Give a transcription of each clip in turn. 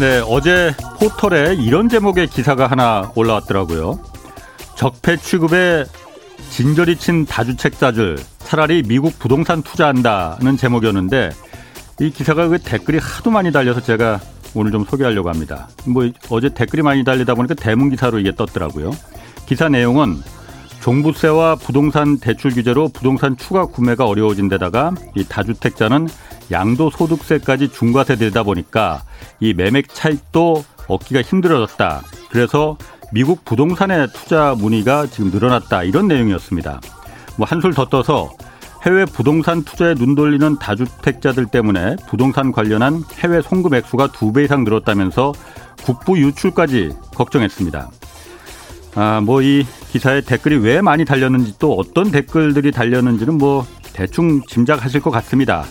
네, 어제 포털에 이런 제목의 기사가 하나 올라왔더라고요. 적폐 취급에 진저리 친 다주택자들 차라리 미국 부동산 투자한다는 제목이었는데 이 기사가 그 댓글이 하도 많이 달려서 제가 오늘 좀 소개하려고 합니다. 뭐 어제 댓글이 많이 달리다 보니까 대문 기사로 이게 떴더라고요. 기사 내용은 종부세와 부동산 대출 규제로 부동산 추가 구매가 어려워진 데다가 이 다주택자는 양도소득세까지 중과세 되다 보니까 이 매매 차익도 얻기가 힘들어졌다. 그래서 미국 부동산의 투자 문의가 지금 늘어났다. 이런 내용이었습니다. 뭐 한술 더 떠서 해외 부동산 투자에 눈 돌리는 다주택자들 때문에 부동산 관련한 해외 송금 액수가 두 배 이상 늘었다면서 국부 유출까지 걱정했습니다. 아, 뭐 이 기사에 댓글이 왜 많이 달렸는지 또 어떤 댓글들이 달렸는지는 뭐 대충 짐작하실 것 같습니다.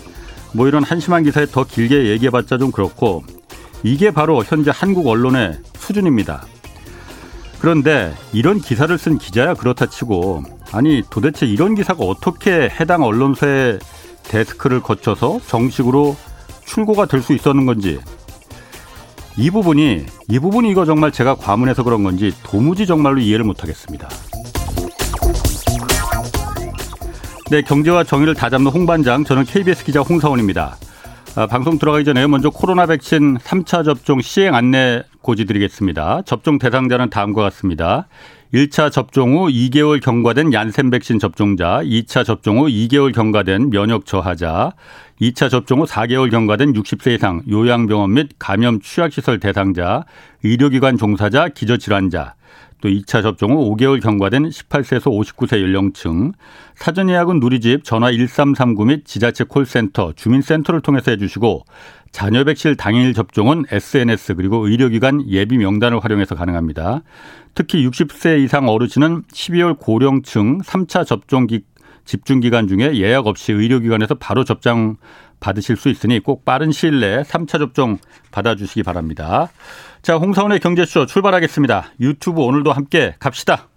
뭐 이런 한심한 기사에 더 길게 얘기해봤자 좀 그렇고 이게 바로 현재 한국 언론의 수준입니다. 그런데 이런 기사를 쓴 기자야 그렇다 치고 아니 도대체 이런 기사가 어떻게 해당 언론사의 데스크를 거쳐서 정식으로 출고가 될 수 있었는 건지 이 부분이 이 부분이 이거 정말 제가 과문해서 그런 건지 도무지 정말로 이해를 못하겠습니다. 네, 경제와 정의를 다잡는 홍반장 저는 KBS 기자 홍사원입니다. 아, 방송 들어가기 전에 먼저 코로나 백신 3차 접종 시행 안내 고지드리겠습니다. 접종 대상자는 다음과 같습니다. 1차 접종 후 2개월 경과된 얀센 백신 접종자, 2차 접종 후 2개월 경과된 면역 저하자, 2차 접종 후 4개월 경과된 60세 이상 요양병원 및 감염 취약시설 대상자, 의료기관 종사자, 기저질환자, 또 2차 접종 후 5개월 경과된 18세에서 59세 연령층, 사전 예약은 누리집 전화 1339 및 지자체 콜센터, 주민센터를 통해서 해주시고 자녀 백실 당일 접종은 SNS 그리고 의료기관 예비 명단을 활용해서 가능합니다. 특히 60세 이상 어르신은 12월 고령층 3차 접종 기, 집중 기간 중에 예약 없이 의료기관에서 바로 접종 받으실 수 있으니 꼭 빠른 시일 내에 3차 접종 받아주시기 바랍니다. 자, 홍사원의 경제쇼 출발하겠습니다. 유튜브 오늘도 함께 갑시다.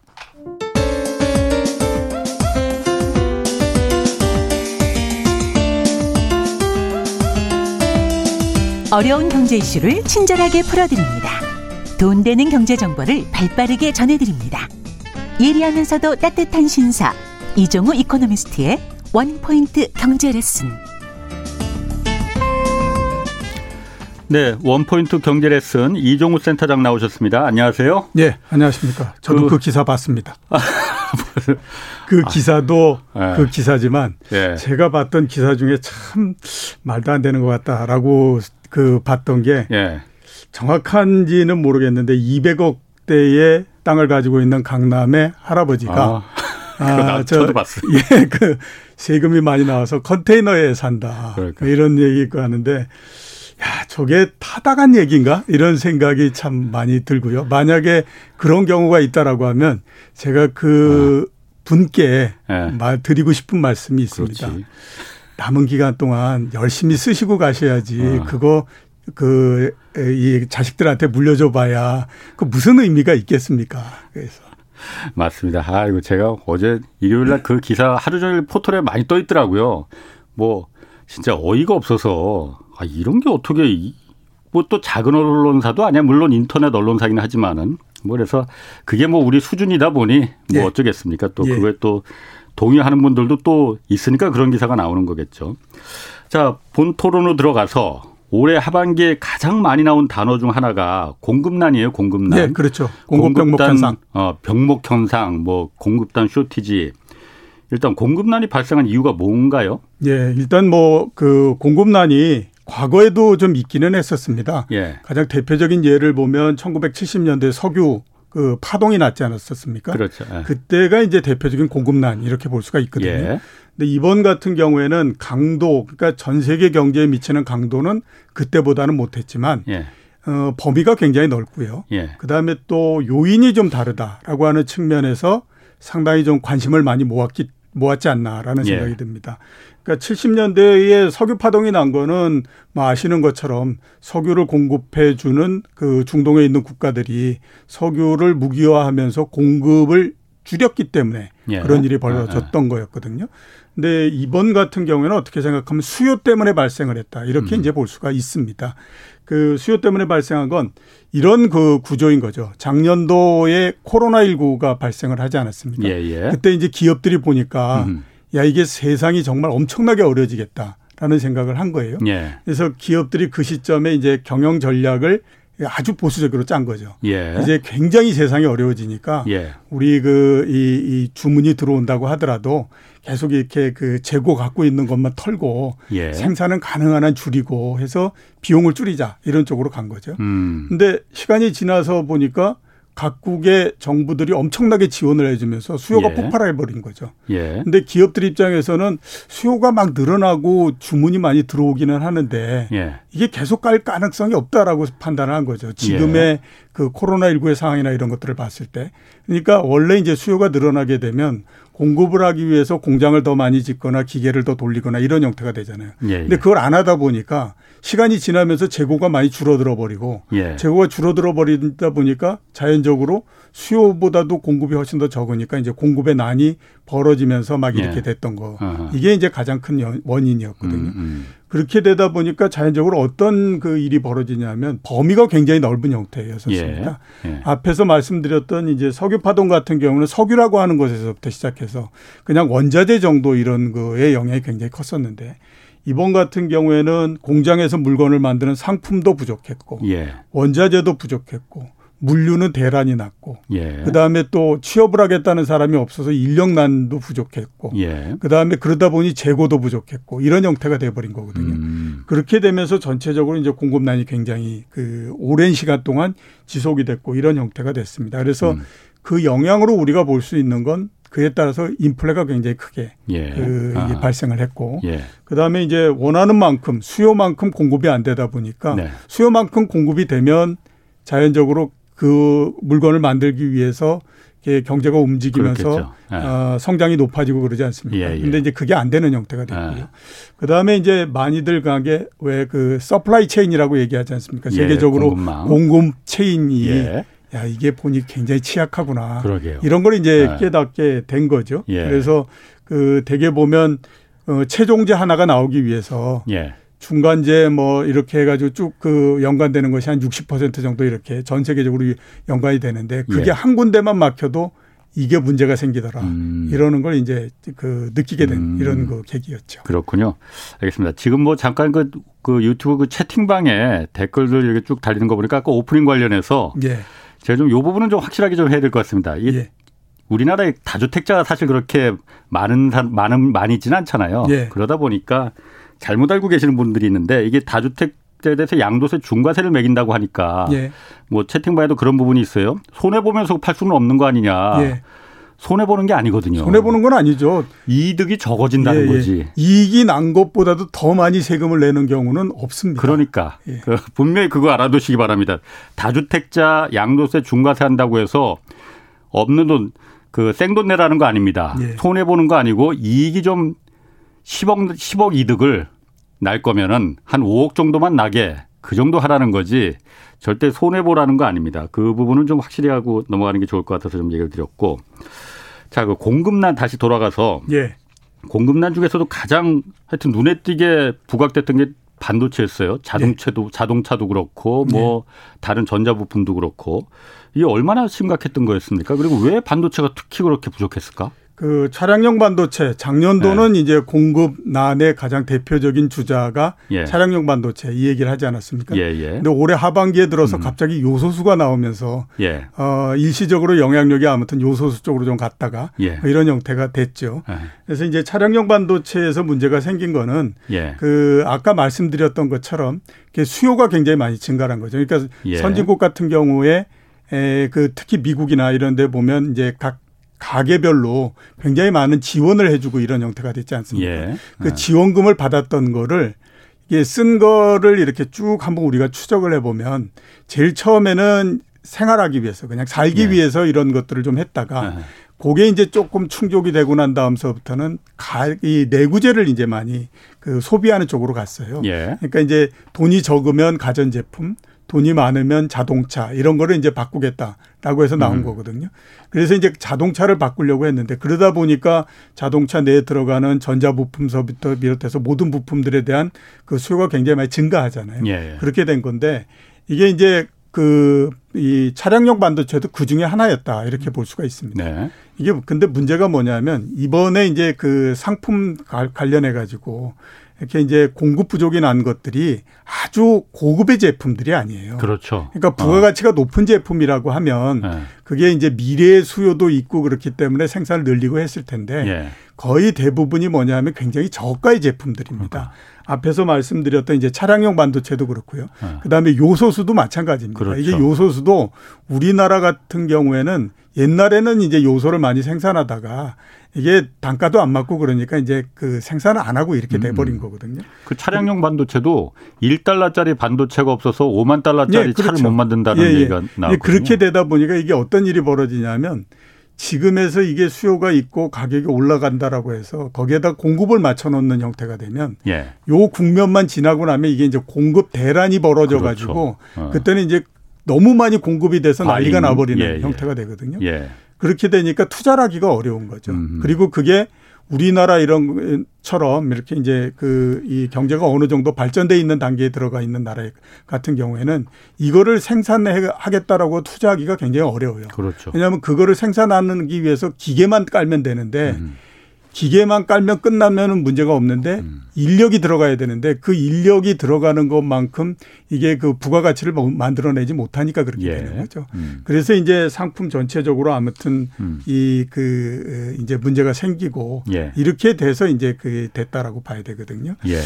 어려운 경제 이슈를 친절하게 풀어드립니다. 돈 되는 경제 정보를 발빠르게 전해드립니다. 예리하면서도 따뜻한 신사 이종우 이코노미스트의 원포인트 경제 레슨. 네, 원포인트 경제 레슨 이종우 센터장 나오셨습니다. 안녕하세요. 네, 안녕하십니까. 저도 그, 그 기사 봤습니다. 그 기사도 아, 네. 그 기사지만 네. 제가 봤던 기사 중에 참 말도 안 되는 것 같다라고 그 봤던 게 네. 정확한지는 모르겠는데 200억 대의 땅을 가지고 있는 강남의 할아버지가 아, 아 저, 도 봤어요. 예, 그 세금이 많이 나와서 컨테이너에 산다. 그러니까. 이런 얘기 있고 하는데 야, 저게 타당한 얘기인가? 이런 생각이 참 많이 들고요. 만약에 그런 경우가 있다라고 하면 제가 그 아. 분께 네. 말 드리고 싶은 말씀이 있습니다. 그렇지. 남은 기간 동안 열심히 쓰시고 가셔야지 어. 그거 그 이 자식들한테 물려줘 봐야 그 무슨 의미가 있겠습니까? 그래서 맞습니다. 아이고 제가 어제 일요일 날그 기사 하루 종일 포털에 많이 떠 있더라고요. 뭐 진짜 어이가 없어서 아, 이런 게 어떻게 뭐 또 작은 언론사도 아니야. 물론 인터넷 언론사긴 하지만은 뭐 그래서 그게 뭐 우리 수준이다 보니 뭐 예. 어쩌겠습니까. 또 예. 그거에 또 동의하는 분들도 또 있으니까 그런 기사가 나오는 거겠죠. 자, 본 토론으로 들어가서 올해 하반기에 가장 많이 나온 단어 중 하나가 공급난이에요, 공급난. 네, 그렇죠. 공급 병목 현상. 어, 병목 현상, 뭐 공급단 쇼티지. 일단 공급난이 발생한 이유가 뭔가요? 예, 일단 뭐 그 공급난이 과거에도 좀 있기는 했었습니다. 예. 가장 대표적인 예를 보면 1970년대 석유 그 파동이 났지 않았었습니까? 그렇죠. 예. 그때가 이제 대표적인 공급난 이렇게 볼 수가 있거든요. 예. 근데 이번 같은 경우에는 강도 그러니까 전 세계 경제에 미치는 강도는 그때보다는 못했지만 예. 어, 범위가 굉장히 넓고요. 예. 그다음에 또 요인이 좀 다르다라고 하는 측면에서 상당히 좀 관심을 많이 모았기 모았지 않나라는 예. 생각이 듭니다. 그러니까 70년대에 석유 파동이 난 거는 뭐 아시는 것처럼 석유를 공급해 주는 그 중동에 있는 국가들이 석유를 무기화하면서 공급을 줄였기 때문에 예. 그런 일이 벌어졌던 예. 거였거든요. 근데 이번 같은 경우에는 어떻게 생각하면 수요 때문에 발생을 했다. 이렇게 음. 이제 볼 수가 있습니다. 그 수요 때문에 발생한 건 이런 그 구조인 거죠. 작년도에 코로나19가 발생을 하지 않았습니까? 예, 예. 그때 이제 기업들이 보니까 음. 야, 이게 세상이 정말 엄청나게 어려지겠다. 라는 생각을 한 거예요. 예. 그래서 기업들이 그 시점에 이제 경영 전략을 아주 보수적으로 짠 거죠. 예. 이제 굉장히 세상이 어려워지니까 예. 우리 그이 이 주문이 들어온다고 하더라도 계속 이렇게 그 재고 갖고 있는 것만 털고 예. 생산은 가능한 한 줄이고 해서 비용을 줄이자 이런 쪽으로 간 거죠. 음. 근데 시간이 지나서 보니까 각국의 정부들이 엄청나게 지원을 해주면서 수요가 예. 폭발해버린 거죠. 예. 근데 기업들 입장에서는 수요가 막 늘어나고 주문이 많이 들어오기는 하는데 예. 이게 계속 갈 가능성이 없다라고 판단을 한 거죠. 지금의 예. 그 코로나19의 상황이나 이런 것들을 봤을 때. 그러니까 원래 이제 수요가 늘어나게 되면 공급을 하기 위해서 공장을 더 많이 짓거나 기계를 더 돌리거나 이런 형태가 되잖아요. 예, 예. 근데 그걸 안 하다 보니까 시간이 지나면서 재고가 많이 줄어들어 버리고 예. 재고가 줄어들어 버리다 보니까 자연적으로 수요보다도 공급이 훨씬 더 적으니까 이제 공급의 난이 벌어지면서 막 이렇게 예. 됐던 거. 어허. 이게 이제 가장 큰 원인이었거든요. 음, 음. 그렇게 되다 보니까 자연적으로 어떤 그 일이 벌어지냐면 범위가 굉장히 넓은 형태였었습니다. 예. 예. 앞에서 말씀드렸던 이제 석유 파동 같은 경우는 석유라고 하는 것에서부터 시작해서 그냥 원자재 정도 이런 거에 영향이 굉장히 컸었는데 이번 같은 경우에는 공장에서 물건을 만드는 상품도 부족했고 예. 원자재도 부족했고 물류는 대란이 났고 예. 그다음에 또 취업을 하겠다는 사람이 없어서 인력난도 부족했고 예. 그다음에 그러다 보니 재고도 부족했고 이런 형태가 돼 버린 거거든요. 음. 그렇게 되면서 전체적으로 이제 공급난이 굉장히 그 오랜 시간 동안 지속이 됐고 이런 형태가 됐습니다. 그래서 음. 그 영향으로 우리가 볼 수 있는 건 그에 따라서 인플레가 굉장히 크게 예. 그 아. 발생을 했고 예. 그다음에 이제 원하는 만큼 수요만큼 공급이 안 되다 보니까 네. 수요만큼 공급이 되면 자연적으로 그 물건을 만들기 위해서 경제가 움직이면서 예. 어, 성장이 높아지고 그러지 않습니까? 예, 예. 근데 이제 그게 안 되는 형태가 됐고요. 예. 그 다음에 이제 많이들 가게 왜 그 supply chain이라고 얘기하지 않습니까? 예, 세계적으로 공급망. 공급 체인이 예. 야 이게 보니 굉장히 취약하구나. 그러게요. 이런 걸 이제 네. 깨닫게 된 거죠. 예. 그래서 그 대개 보면 어, 최종재 하나가 나오기 위해서 예. 중간제 뭐 이렇게 해가지고 쭉 그 연관되는 것이 한 60% 정도 이렇게 전 세계적으로 연관이 되는데 그게 예. 한 군데만 막혀도 이게 문제가 생기더라. 음. 이러는 걸 이제 그 느끼게 된 음. 이런 그 계기였죠. 그렇군요. 알겠습니다. 지금 뭐 잠깐 그, 그 유튜브 그 채팅방에 댓글들 이렇게 쭉 달리는 거 보니까 아까 오프닝 관련해서 예. 제가 좀이 부분은 좀 확실하게 좀 해야 될 것 같습니다. 이게 예. 우리나라의 다주택자가 사실 그렇게 많은 많은 많이 있지는 않잖아요. 예. 그러다 보니까 잘못 알고 계시는 분들이 있는데 이게 다주택자에 대해서 양도세 중과세를 매긴다고 하니까 예. 뭐 채팅방에도 그런 부분이 있어요. 손해 보면서 팔 수는 없는 거 아니냐. 예. 손해 보는 게 아니거든요. 손해 보는 건 아니죠. 이득이 적어진다는 예, 예. 거지. 이익이 난 것보다도 더 많이 세금을 내는 경우는 없습니다. 그러니까 예. 그 분명히 그거 알아두시기 바랍니다. 다주택자 양도세 중과세 한다고 해서 없는 돈 그 생돈 내라는 거 아닙니다. 예. 손해 보는 거 아니고 이익이 좀 10억 10억 이득을 날 거면은 한 5억 정도만 나게 그 정도 하라는 거지 절대 손해 보라는 거 아닙니다. 그 부분은 좀 확실히 하고 넘어가는 게 좋을 것 같아서 좀 얘기를 드렸고 자, 그 공급난 다시 돌아가서 예. 공급난 중에서도 가장 하여튼 눈에 띄게 부각됐던 게 반도체였어요. 자동차도 예. 자동차도 그렇고 뭐 예. 다른 전자 부품도 그렇고 이게 얼마나 심각했던 거였습니까? 그리고 왜 반도체가 특히 그렇게 부족했을까? 그 차량용 반도체 작년도는 네. 이제 공급 난의 가장 대표적인 주자가 예. 차량용 반도체 이 얘기를 하지 않았습니까? 예, 예. 근데 올해 하반기에 들어서 음. 갑자기 요소수가 나오면서 예. 어 일시적으로 영향력이 아무튼 요소수 쪽으로 좀 갔다가 예. 뭐 이런 형태가 됐죠. 예. 그래서 이제 차량용 반도체에서 문제가 생긴 거는 예. 그 아까 말씀드렸던 것처럼 수요가 굉장히 많이 증가한 거죠. 그러니까 선진국 같은 경우에 에, 그 특히 미국이나 이런 데 보면 이제 각 가게별로 굉장히 많은 지원을 해주고 이런 형태가 됐지 않습니까? 예. 그 아. 지원금을 받았던 거를 이게 쓴 거를 이렇게 쭉 한번 우리가 추적을 해보면 제일 처음에는 생활하기 위해서 그냥 살기 예. 위해서 이런 것들을 좀 했다가 예. 그게 이제 조금 충족이 되고 난 다음서부터는 가, 이 내구재를 이제 많이 그 소비하는 쪽으로 갔어요. 예. 그러니까 이제 돈이 적으면 가전제품, 돈이 많으면 자동차 이런 거를 이제 바꾸겠다라고 해서 나온 음. 거거든요. 그래서 이제 자동차를 바꾸려고 했는데 그러다 보니까 자동차 내에 들어가는 전자부품서부터 비롯해서 모든 부품들에 대한 그 수요가 굉장히 많이 증가하잖아요. 예. 그렇게 된 건데 이게 이제 그 이 차량용 반도체도 그 중에 하나였다 이렇게 볼 수가 있습니다. 네. 이게 근데 문제가 뭐냐면 이번에 이제 그 상품 관련해 가지고 이렇게 이제 공급 부족이 난 것들이 아주 고급의 제품들이 아니에요. 그렇죠. 그러니까 부가가치가 어. 높은 제품이라고 하면 네. 그게 이제 미래의 수요도 있고 그렇기 때문에 생산을 늘리고 했을 텐데 예. 거의 대부분이 뭐냐면 굉장히 저가의 제품들입니다. 그러니까. 앞에서 말씀드렸던 이제 차량용 반도체도 그렇고요. 네. 그다음에 요소수도 마찬가지입니다. 그렇죠. 이게 요소수도 우리나라 같은 경우에는 옛날에는 이제 요소를 많이 생산하다가 이게 단가도 안 맞고 그러니까 이제 그 생산을 안 하고 이렇게 돼 버린 음. 거거든요. 그 차량용 반도체도 1달러짜리 반도체가 없어서 5만 달러짜리 예, 그렇죠. 차를 못 만든다는 예, 예. 얘기가 나오거든요. 그렇게 되다 보니까 이게 어떤 일이 벌어지냐면 지금에서 이게 수요가 있고 가격이 올라간다라고 해서 거기에다 공급을 맞춰 놓는 형태가 되면 예. 요 국면만 지나고 나면 이게 이제 공급 대란이 벌어져 가지고 그렇죠. 어. 그때는 이제 너무 많이 공급이 돼서 난리가 나버리는 예, 예. 형태가 되거든요. 예. 그렇게 되니까 투자를 하기가 어려운 거죠. 음. 그리고 그게 우리나라 이런 처럼 이렇게 이제 그 이 경제가 어느 정도 발전돼 있는 단계에 들어가 있는 나라 같은 경우에는 이거를 생산하겠다라고 투자하기가 굉장히 어려워요. 그렇죠. 왜냐하면 그거를 생산하기 위해서 기계만 깔면 되는데 음. 기계만 깔면 끝나면은 문제가 없는데 음. 인력이 들어가야 되는데 그 인력이 들어가는 것만큼 이게 그 부가가치를 뭐 만들어내지 못하니까 그렇게 예. 되는 거죠. 음. 그래서 이제 상품 전체적으로 아무튼 음. 이그 이제 문제가 생기고 예. 이렇게 돼서 이제 그 됐다라고 봐야 되거든요. 예.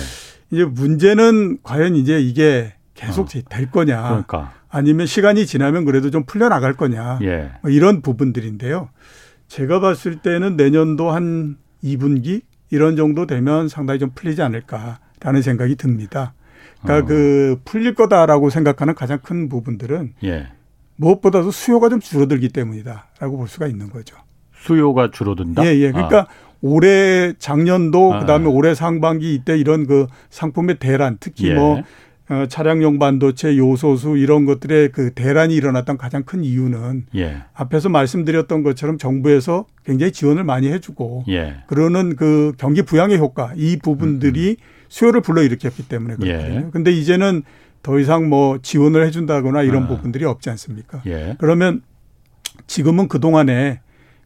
이제 문제는 과연 이제 이게 계속 어. 될 거냐. 그러니까. 아니면 시간이 지나면 그래도 좀 풀려나갈 거냐. 예. 뭐 이런 부분들인데요. 제가 봤을 때는 내년도 한 2분기 이런 정도 되면 상당히 좀 풀리지 않을까라는 생각이 듭니다. 그러니까 어. 그 풀릴 거다라고 생각하는 가장 큰 부분들은 예. 무엇보다도 수요가 좀 줄어들기 때문이다라고 볼 수가 있는 거죠. 수요가 줄어든다? 예, 예. 그러니까 아. 올해 작년도 아. 그다음에 올해 상반기 이때 이런 그 상품의 대란 특히 예. 뭐 어, 차량용 반도체, 요소수 이런 것들의 그 대란이 일어났던 가장 큰 이유는 예. 앞에서 말씀드렸던 것처럼 정부에서 굉장히 지원을 많이 해주고 예. 그러는 그 경기 부양의 효과 이 부분들이 음, 음. 수요를 불러일으켰기 때문에 그렇거든요. 예. 근데 이제는 더 이상 뭐 지원을 해준다거나 이런 아. 부분들이 없지 않습니까? 예. 그러면 지금은 그 동안에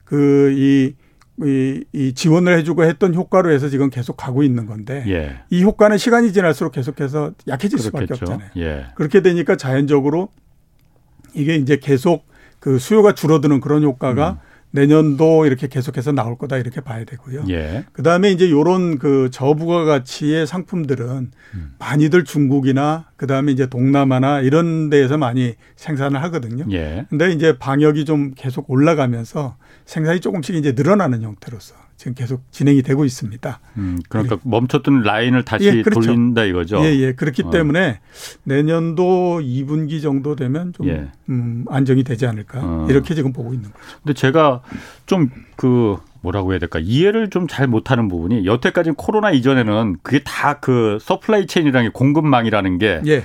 그 이 이, 이 지원을 해주고 했던 효과로 해서 지금 계속 가고 있는 건데 예. 이 효과는 시간이 지날수록 계속해서 약해질 그렇겠죠. 수밖에 없잖아요. 예. 그렇게 되니까 자연적으로 이게 이제 계속 그 수요가 줄어드는 그런 효과가 음. 내년도 이렇게 계속해서 나올 거다 이렇게 봐야 되고요. 예. 그다음에 이제 요런 그 저부가 가치의 상품들은 음. 많이들 중국이나 그다음에 이제 동남아나 이런 데에서 많이 생산을 하거든요. 예. 근데 이제 방역이 좀 계속 올라가면서 생산이 조금씩 이제 늘어나는 형태로서 지금 계속 진행이 되고 있습니다. 음, 그러니까 네. 멈췄던 라인을 다시 예, 그렇죠. 돌린다 이거죠. 예, 예. 그렇기 어. 때문에 내년도 2분기 정도 되면 좀 예. 음, 안정이 되지 않을까 어. 이렇게 지금 보고 있는 거죠. 근데 제가 좀그 뭐라고 해야 될까 이해를 좀 잘 못하는 부분이 여태까지 코로나 이전에는 그게 다 그 supply chain이라는 게 공급망이라는 게다 예.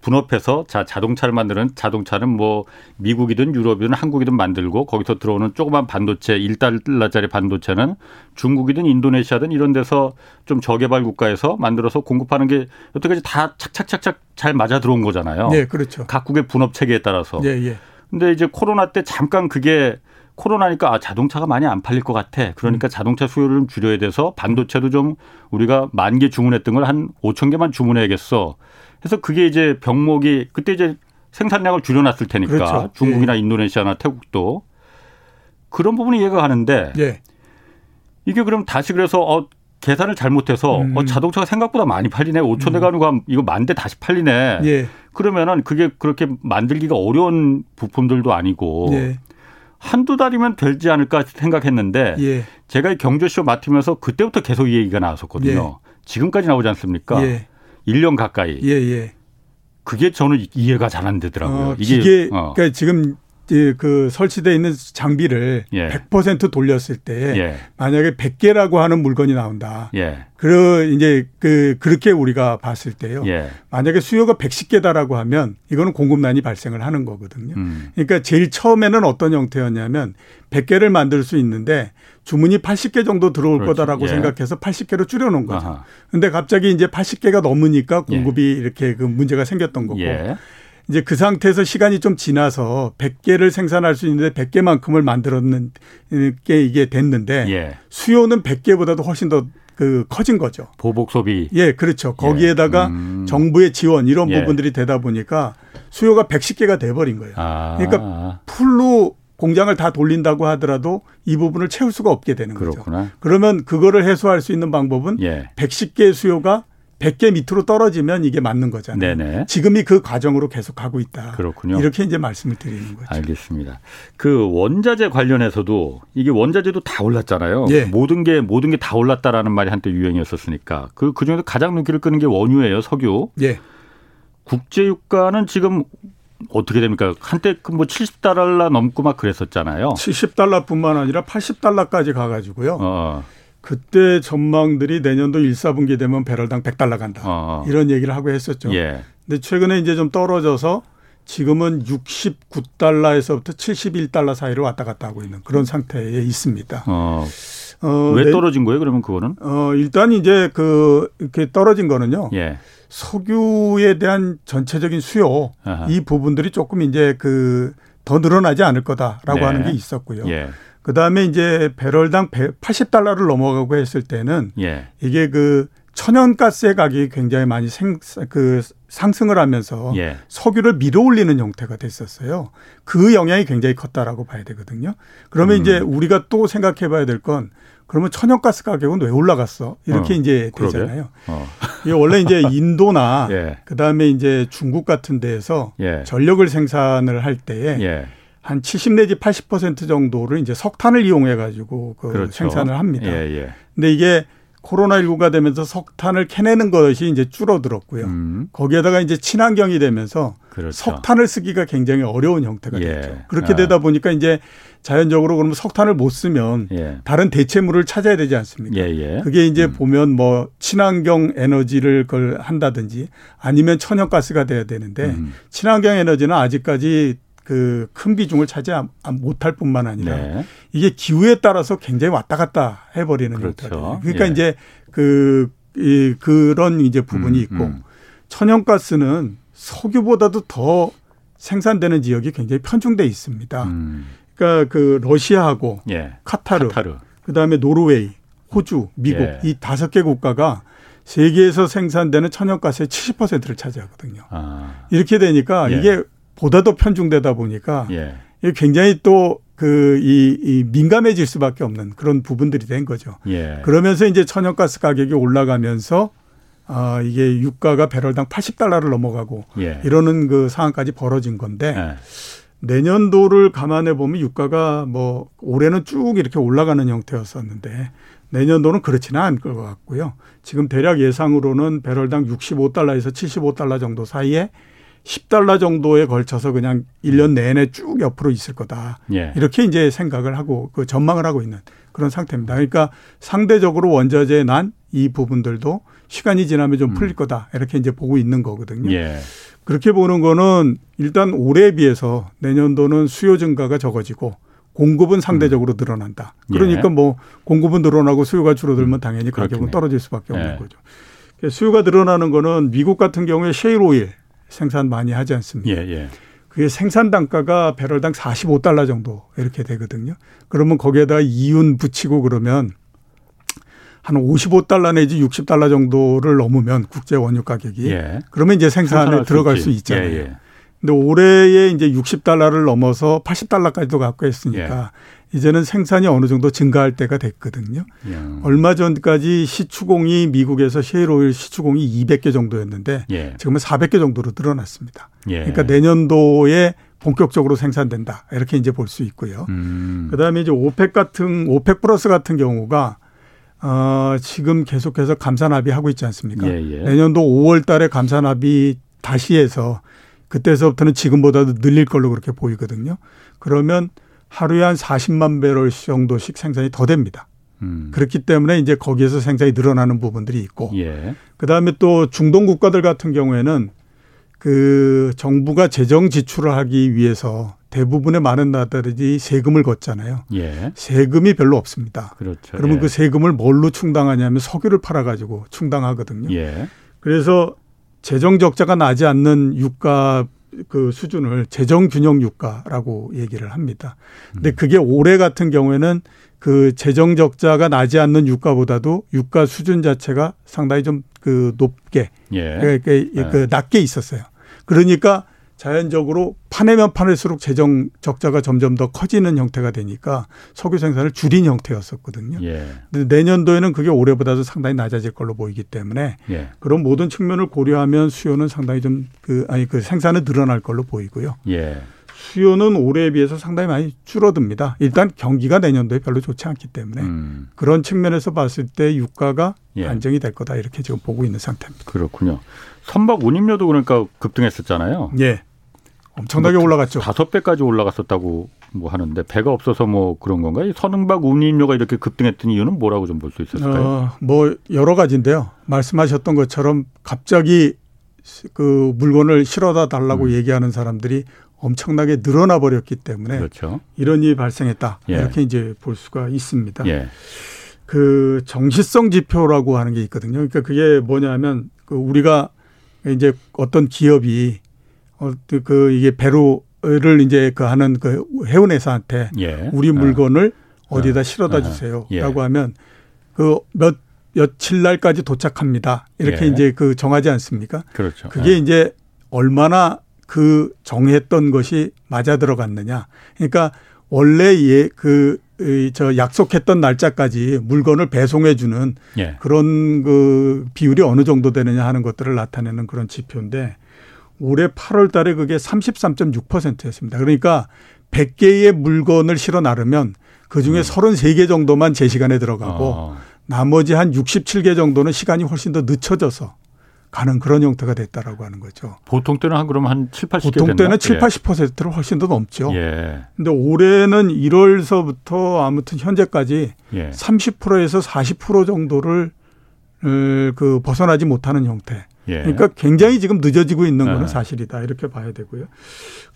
분업해서 자 자동차를 만드는 자동차는 뭐 미국이든 유럽이든 한국이든 만들고 거기서 들어오는 조그만 반도체 1달러짜리 반도체는 중국이든 인도네시아든 이런 데서 좀 저개발 국가에서 만들어서 공급하는 게 여태까지 다 착착착착 잘 맞아 들어온 거잖아요. 네, 그렇죠. 각국의 분업 체계에 따라서. 예, 예. 근데 이제 코로나 때 잠깐 그게 코로나니까 아, 자동차가 많이 안 팔릴 것 같아. 그러니까 음. 자동차 수요를 좀 줄여야 돼서 반도체도 좀 우리가 만 개 주문했던 걸 한 5천 개만 주문해야겠어. 그래서 그게 이제 병목이 그때 이제 생산량을 줄여놨을 테니까 그렇죠. 중국이나 예. 인도네시아나 태국도 그런 부분이 이해가 가는데 예. 이게 그럼 다시 그래서 어 계산을 잘못해서 음. 어, 자동차가 생각보다 많이 팔리네. 5천 대 음. 가는 거 이거 만 대 다시 팔리네. 예. 그러면은 그게 그렇게 만들기가 어려운 부품들도 아니고 예. 한두 달이면 되지 않을까 생각했는데 예. 제가 경제쇼 맡으면서 그때부터 계속 이 얘기가 나왔었거든요. 예. 지금까지 나오지 않습니까? 예. 1년 가까이. 예, 예. 그게 저는 이해가 잘 안 되더라고요. 어, 이게 어. 그러니까 지금 그 설치돼 있는 장비를 예. 100% 돌렸을 때 예. 만약에 100개라고 하는 물건이 나온다. 예. 그 이제 그 그렇게 우리가 봤을 때요. 예. 만약에 수요가 110개다라고 하면 이거는 공급난이 발생을 하는 거거든요. 음. 그러니까 제일 처음에는 어떤 형태였냐면 100개를 만들 수 있는데 주문이 80개 정도 들어올 그렇지. 거다라고 예. 생각해서 80개로 줄여 놓은 거죠. 아하. 근데 갑자기 이제 80개가 넘으니까 공급이 예. 이렇게 그 문제가 생겼던 거고. 예. 이제 그 상태에서 시간이 좀 지나서 100개를 생산할 수 있는데 100개만큼을 만들었는 게 이게 됐는데 예. 수요는 100개보다도 훨씬 더 그 커진 거죠. 보복 소비. 예, 그렇죠. 거기에다가 예. 음. 정부의 지원 이런 예. 부분들이 되다 보니까 수요가 110개가 돼 버린 거예요. 아. 그러니까 풀로 공장을 다 돌린다고 하더라도 이 부분을 채울 수가 없게 되는 그렇구나. 거죠. 그러면 그거를 해소할 수 있는 방법은 예. 110개 수요가 100개 밑으로 떨어지면 이게 맞는 거잖아요. 네네. 지금이 그 과정으로 계속 가고 있다. 그렇군요. 이렇게 이제 말씀을 드리는 거죠. 알겠습니다. 그 원자재 관련해서도 이게 원자재도 다 올랐잖아요. 예. 모든 게 모든 게 다 올랐다라는 말이 한때 유행이었었으니까 그 그중에서 가장 눈길을 끄는 게 원유예요, 석유. 예. 국제 유가는 지금 어떻게 됩니까? 한때 그뭐 70달러 넘고 막 그랬었잖아요. 70달러뿐만 아니라 80달러까지 가가지고요. 어. 그때 전망들이 내년도 1, 4분기 되면 배럴당 100달러 간다. 어. 이런 얘기를 하고 했었죠. 예. 근데 최근에 이제 좀 떨어져서 지금은 69달러에서부터 71달러 사이로 왔다 갔다 하고 있는 그런 상태에 있습니다. 어. 어, 왜 떨어진 거예요? 그러면 그거는? 어, 일단 이제 그 이렇게 떨어진 거는요. 예. 석유에 대한 전체적인 수요 아하. 이 부분들이 조금 이제 그 더 늘어나지 않을 거다라고 네. 하는 게 있었고요. 예. 그 다음에 이제 배럴당 80달러를 넘어가고 했을 때는 예. 이게 그 천연가스의 가격이 굉장히 많이 생, 그 상승을 하면서 예. 석유를 밀어올리는 형태가 됐었어요. 그 영향이 굉장히 컸다라고 봐야 되거든요. 그러면 음. 이제 우리가 또 생각해 봐야 될 건 그러면 천연가스 가격은 왜 올라갔어? 이렇게 어, 이제 되잖아요. 어. 이게 원래 이제 인도나 예. 그다음에 이제 중국 같은 데에서 예. 전력을 생산을 할 때에 예. 한 70 내지 80% 정도를 이제 석탄을 이용해 가지고 그 그렇죠. 생산을 합니다. 예, 예. 근데 이게 코로나19가 되면서 석탄을 캐내는 것이 이제 줄어들었고요. 음. 거기에다가 이제 친환경이 되면서 그렇죠. 석탄을 쓰기가 굉장히 어려운 형태가 예. 됐죠. 그렇게 아. 되다 보니까 이제 자연적으로 그러면 석탄을 못 쓰면 예. 다른 대체물을 찾아야 되지 않습니까? 예예. 예. 그게 이제 음. 보면 뭐 친환경 에너지를 걸 한다든지 아니면 천연가스가 돼야 되는데 음. 친환경 에너지는 아직까지 그 큰 비중을 차지 못할 뿐만 아니라 네. 이게 기후에 따라서 굉장히 왔다 갔다 해버리는 그렇죠. 그러니까 예. 이제 그, 이, 그런 이제 부분이 음, 있고 음. 천연가스는 석유보다도 더 생산되는 지역이 굉장히 편중돼 있습니다. 음. 그러니까 그 러시아하고 예. 카타르, 카타르. 그다음에 노르웨이, 호주, 미국 예. 이 다섯 개 국가가 세계에서 생산되는 천연가스의 70%를 차지하거든요. 아. 이렇게 되니까 예. 이게 보다 더 편중되다 보니까 예. 굉장히 또 그, 이, 이 민감해질 수밖에 없는 그런 부분들이 된 거죠. 예. 그러면서 이제 천연가스 가격이 올라가면서 아, 이게 유가가 배럴당 80달러를 넘어가고 예. 이러는 그 상황까지 벌어진 건데 예. 내년도를 감안해 보면 유가가 뭐 올해는 쭉 이렇게 올라가는 형태였었는데 내년도는 그렇지는 않을 것 같고요. 지금 대략 예상으로는 배럴당 65달러에서 75달러 정도 사이에 10달러 정도에 걸쳐서 그냥 1년 내내 쭉 옆으로 있을 거다. 예. 이렇게 이제 생각을 하고 그 전망을 하고 있는 그런 상태입니다. 그러니까 상대적으로 원자재에 난이 부분들도 시간이 지나면 좀 풀릴 음. 거다. 이렇게 이제 보고 있는 거거든요. 예. 그렇게 보는 거는 일단 올해에 비해서 내년도는 수요 증가가 적어지고 공급은 상대적으로 음. 늘어난다. 그러니까 예. 뭐 공급은 늘어나고 수요가 줄어들면 음. 당연히 가격은 그렇겠네. 떨어질 수밖에 없는 예. 거죠. 수요가 늘어나는 거는 미국 같은 경우에 셰일 오일 생산 많이 하지 않습니까? 예, 예. 그게 생산 단가가 배럴당 45달러 정도 이렇게 되거든요. 그러면 거기에다 이윤 붙이고 그러면 한 55달러 내지 60달러 정도를 넘으면 국제 원유 가격이 예. 그러면 이제 생산에 들어갈 수, 수 있잖아요. 예, 예. 근데 올해에 이제 60달러를 넘어서 80달러까지도 가고 했으니까 예. 이제는 생산이 어느 정도 증가할 때가 됐거든요. 예. 얼마 전까지 시추공이 미국에서 셰일오일 시추공이 200개 정도였는데 예. 지금은 400개 정도로 늘어났습니다. 예. 그러니까 내년도에 본격적으로 생산된다 이렇게 이제 볼 수 있고요. 음. 그다음에 이제 OPEC 같은 OPEC 플러스 같은 경우가 어, 지금 계속해서 감산합의 하고 있지 않습니까? 예, 예. 내년도 5월 달에 감산합의 다시 해서 그때서부터는 지금보다도 늘릴 걸로 그렇게 보이거든요. 그러면 하루에 한 40만 배럴 정도씩 생산이 더 됩니다. 음. 그렇기 때문에 이제 거기에서 생산이 늘어나는 부분들이 있고, 예. 그 다음에 또 중동 국가들 같은 경우에는 그 정부가 재정 지출을 하기 위해서 대부분의 많은 나라들이 세금을 걷잖아요. 예. 세금이 별로 없습니다. 그렇죠. 그러면 예. 그 세금을 뭘로 충당하냐면 석유를 팔아가지고 충당하거든요. 예. 그래서 재정 적자가 나지 않는 유가 그 수준을 재정 균형 유가라고 얘기를 합니다. 근데 음. 그게 올해 같은 경우에는 그 재정 적자가 나지 않는 유가보다도 유가 수준 자체가 상당히 좀 그 높게 예. 그, 그, 그 예. 낮게 있었어요. 그러니까 자연적으로 파내면 파낼수록 재정 적자가 점점 더 커지는 형태가 되니까 석유 생산을 줄인 형태였었거든요. 예. 근데 내년도에는 그게 올해보다도 상당히 낮아질 걸로 보이기 때문에 예. 그런 모든 측면을 고려하면 수요는 상당히 좀 그 아니 그 생산은 늘어날 걸로 보이고요. 예. 수요는 올해에 비해서 상당히 많이 줄어듭니다. 일단 경기가 내년도에 별로 좋지 않기 때문에 음. 그런 측면에서 봤을 때 유가가 예. 안정이 될 거다 이렇게 지금 보고 있는 상태입니다. 그렇군요. 선박 운임료도 그러니까 급등했었잖아요. 예. 엄청나게 뭐 올라갔죠. 다섯 배까지 올라갔었다고 뭐 하는데 배가 없어서 뭐 그런 건가요? 선흥박 운임료가 이렇게 급등했던 이유는 뭐라고 좀 볼 수 있었을까요? 어, 뭐 여러 가지인데요. 말씀하셨던 것처럼 갑자기 그 물건을 실어다 달라고 음. 얘기하는 사람들이 엄청나게 늘어나 버렸기 때문에 그렇죠. 이런 일이 발생했다 예. 이렇게 이제 볼 수가 있습니다. 예. 그 정시성 지표라고 하는 게 있거든요. 그러니까 그게 뭐냐면 그 우리가 이제 어떤 기업이 어, 그, 그 이게 배로를 이제 그 하는 그 해운회사한테 예. 우리 물건을 어. 어디다 실어다 어. 주세요라고 예. 하면 그몇 며칠 날까지 도착합니다. 이렇게 예. 이제 그 정하지 않습니까? 그렇죠. 그게 예. 이제 얼마나 그 정했던 것이 맞아 들어갔느냐. 그러니까 원래 예 그 저 약속했던 날짜까지 물건을 배송해 주는 예. 그런 그 비율이 어느 정도 되느냐 하는 것들을 나타내는 그런 지표인데 올해 8월 달에 그게 33.6%였습니다. 그러니까 100개의 물건을 실어 나르면 그 중에 음. 33개 정도만 제 시간에 들어가고 어. 나머지 한 67개 정도는 시간이 훨씬 더 늦춰져서 가는 그런 형태가 됐다라고 하는 거죠. 보통 때는 한 그럼 한 7, 80개 보통 때는 7, 80%를 훨씬 더 넘죠. 예. 근데 올해는 1월서부터 아무튼 현재까지 예. 30%에서 40% 정도를 그 벗어나지 못하는 형태. 예. 그러니까 굉장히 지금 늦어지고 있는 거는 예. 사실이다. 이렇게 봐야 되고요.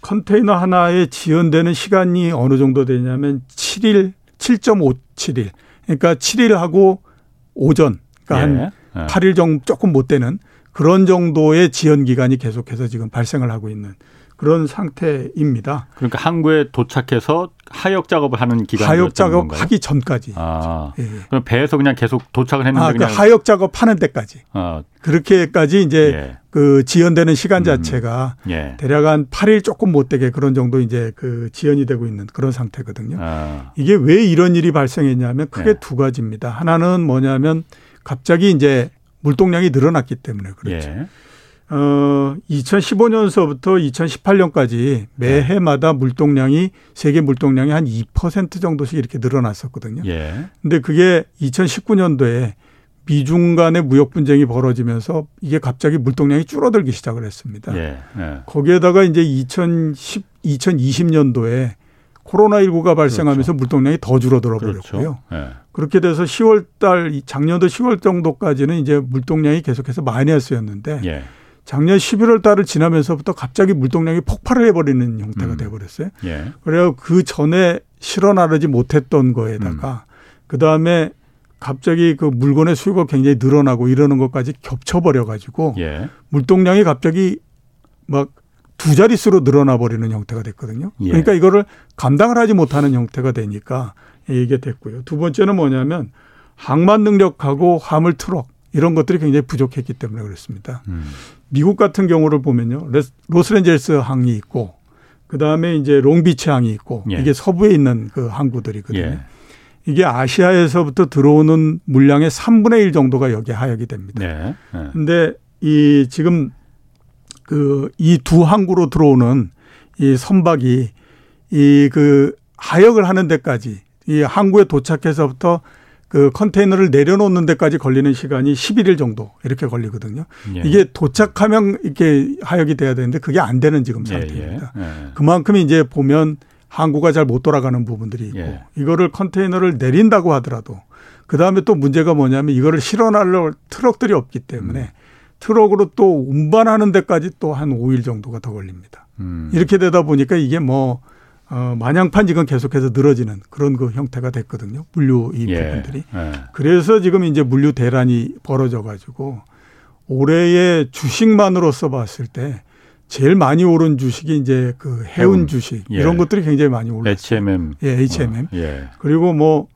컨테이너 하나에 지연되는 시간이 어느 정도 되냐면 7일, 7.57일. 그러니까 7일하고 오전. 그러니까 한 8일 예. 정도 조금 못 되는 그런 정도의 지연 기간이 계속해서 지금 발생을 하고 있는 그런 상태입니다. 그러니까 항구에 도착해서 하역 작업을 하는 기간 하역 작업 하기 전까지. 아, 예. 그럼 배에서 그냥 계속 도착을 했는데 아, 그 그냥 하역 작업 하는 데까지. 아. 그렇게까지 이제 예. 그 지연되는 시간 음. 자체가 음. 예. 대략 한 8일 조금 못 되게 그런 정도 이제 그 지연이 되고 있는 그런 상태거든요. 아. 이게 왜 이런 일이 발생했냐면 크게 예. 두 가지입니다. 하나는 뭐냐면 갑자기 이제 물동량이 늘어났기 때문에 그렇죠. 예. 어, 2015년서부터 2018년까지 매해마다 물동량이 세계 물동량이 한 2% 정도씩 이렇게 늘어났었거든요. 예. 근데 그게 2019년도에 미중 간의 무역 분쟁이 벌어지면서 이게 갑자기 물동량이 줄어들기 시작을 했습니다. 예. 예. 거기에다가 이제 2010 2020년도에 코로나19가 발생하면서 그렇죠. 물동량이 더 줄어들어 버렸고요. 그렇죠. 네. 그렇게 돼서 10월 달 작년도 10월 정도까지는 이제 물동량이 계속해서 마이너스였는데 예. 작년 11월 달을 지나면서부터 갑자기 물동량이 폭발을 해버리는 형태가 음. 돼버렸어요. 예. 그래서 그 전에 실어 나르지 못했던 거에다가 음. 그 다음에 갑자기 그 물건의 수요가 굉장히 늘어나고 이러는 것까지 겹쳐버려 가지고 예. 물동량이 갑자기 막 두 자릿수로 늘어나 버리는 형태가 됐거든요. 예. 그러니까 이거를 감당을 하지 못하는 형태가 되니까 이게 됐고요. 두 번째는 뭐냐면 항만 능력하고 화물 트럭 이런 것들이 굉장히 부족했기 때문에 그렇습니다. 음. 미국 같은 경우를 보면요. 로스앤젤스 항이 있고 그다음에 이제 롱비치 항이 있고 예. 이게 서부에 있는 그 항구들이거든요. 예. 이게 아시아에서부터 들어오는 물량의 3분의 1 정도가 여기에 하역이 됩니다. 네. 네. 근데 이 지금 그 이 두 항구로 들어오는 이 선박이 이 그 하역을 하는 데까지 이 항구에 도착해서부터 그 컨테이너를 내려놓는 데까지 걸리는 시간이 11일 정도 이렇게 걸리거든요. 예. 이게 도착하면 이렇게 하역이 돼야 되는데 그게 안 되는 지금 예, 상태입니다. 예, 예. 그만큼 이제 보면 항구가 잘 못 돌아가는 부분들이 있고 예. 이거를 컨테이너를 내린다고 하더라도 그 다음에 또 문제가 뭐냐면 이거를 실어날려 트럭들이 없기 때문에 음. 트럭으로 또 운반하는 데까지 또 한 5일 정도가 더 걸립니다. 음. 이렇게 되다 보니까 이게 뭐 어, 마냥판 지금 계속해서 늘어지는 그런 그 형태가 됐거든요. 물류 이 예. 부분들이. 예. 그래서 지금 이제 물류 대란이 벌어져 가지고 올해의 주식만으로서 봤을 때 제일 많이 오른 주식이 이제 그 해운, 해운. 주식 예. 이런 것들이 굉장히 많이 올랐어요. HMM. 예, HMM. 어, 예. 그리고 뭐,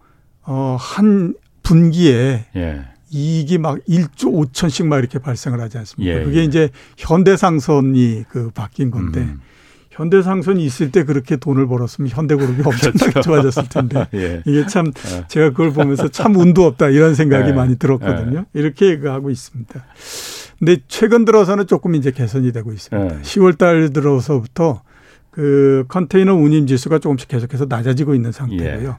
어, 한 분기에 예. 이익이 막 1조 5천씩 막 이렇게 발생을 하지 않습니까? 예, 그게 이제 현대상선이 그 바뀐 건데 음. 현대상선이 있을 때 그렇게 돈을 벌었으면 현대그룹이 엄청나게 그렇죠. 좋아졌을 텐데 예. 이게 참 예. 제가 그걸 보면서 참 운도 없다 이런 생각이 예. 많이 들었거든요. 예. 이렇게 하고 있습니다. 근데 최근 들어서는 조금 이제 개선이 되고 있습니다. 10월 예. 달 들어서부터 그 컨테이너 운임 지수가 조금씩 계속해서 낮아지고 있는 상태고요.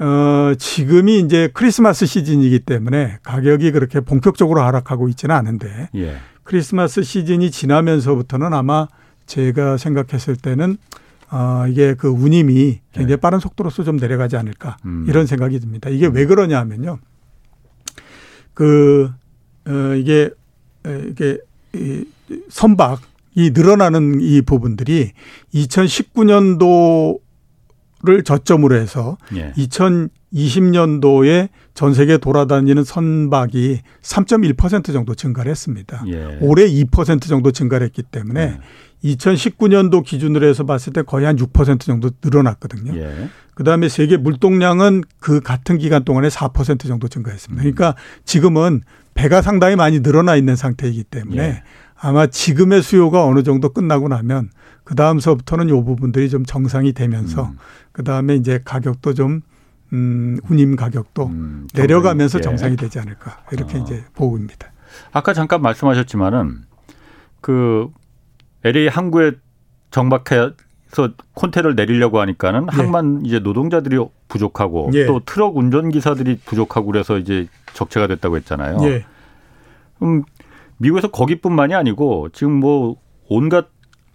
예. 어, 지금이 이제 크리스마스 시즌이기 때문에 가격이 그렇게 본격적으로 하락하고 있지는 않은데 크리스마스 시즌이 지나면서부터는 아마 제가 생각했을 때는 아, 이게 그 운임이 굉장히 네. 빠른 속도로서 좀 내려가지 않을까 음. 이런 생각이 듭니다. 이게 음. 왜 그러냐 하면요. 그, 어, 이게, 이게, 이 선박 이 늘어나는 이 부분들이 2019년도를 저점으로 해서 예. 2020년도에 전 세계 돌아다니는 선박이 3.1% 정도 증가를 했습니다. 예. 올해 2% 정도 증가를 했기 때문에 예. 2019년도 기준으로 해서 봤을 때 거의 한 6% 정도 늘어났거든요. 예. 그다음에 세계 물동량은 그 같은 기간 동안에 4% 정도 증가했습니다. 그러니까 지금은 배가 상당히 많이 늘어나 있는 상태이기 때문에 예. 아마 지금의 수요가 어느 정도 끝나고 나면 그 다음서부터는 요 부분들이 좀 정상이 되면서 음. 그 다음에 이제 가격도 좀 음, 운임 가격도 음, 내려가면서 예. 정상이 되지 않을까 이렇게 어. 이제 보고입니다. 아까 잠깐 말씀하셨지만은 그 LA 항구에 정박해서 콘테를 내리려고 하니까는 네. 항만 이제 노동자들이 부족하고 예. 또 트럭 운전기사들이 부족하고 그래서 이제 적체가 됐다고 했잖아요. 예. 음, 미국에서 거기뿐만이 아니고 지금 뭐 온갖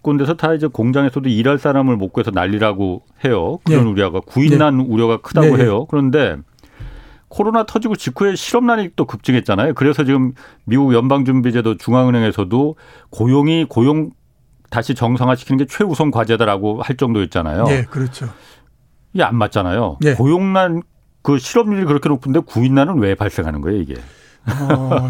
곳에서 다 이제 공장에서도 일할 사람을 못 구해서 난리라고 해요. 그런 예. 우려가 구인난 예. 우려가 크다고 네. 해요. 그런데 코로나 터지고 직후에 실업난이 또 급증했잖아요. 그래서 지금 미국 연방준비제도 중앙은행에서도 고용이 고용 다시 정상화시키는 게 최우선 과제다라고 할 정도였잖아요. 네, 그렇죠. 이게 안 맞잖아요. 네. 고용난 그 실업률이 그렇게 높은데 구인난은 왜 발생하는 거예요, 이게? 어,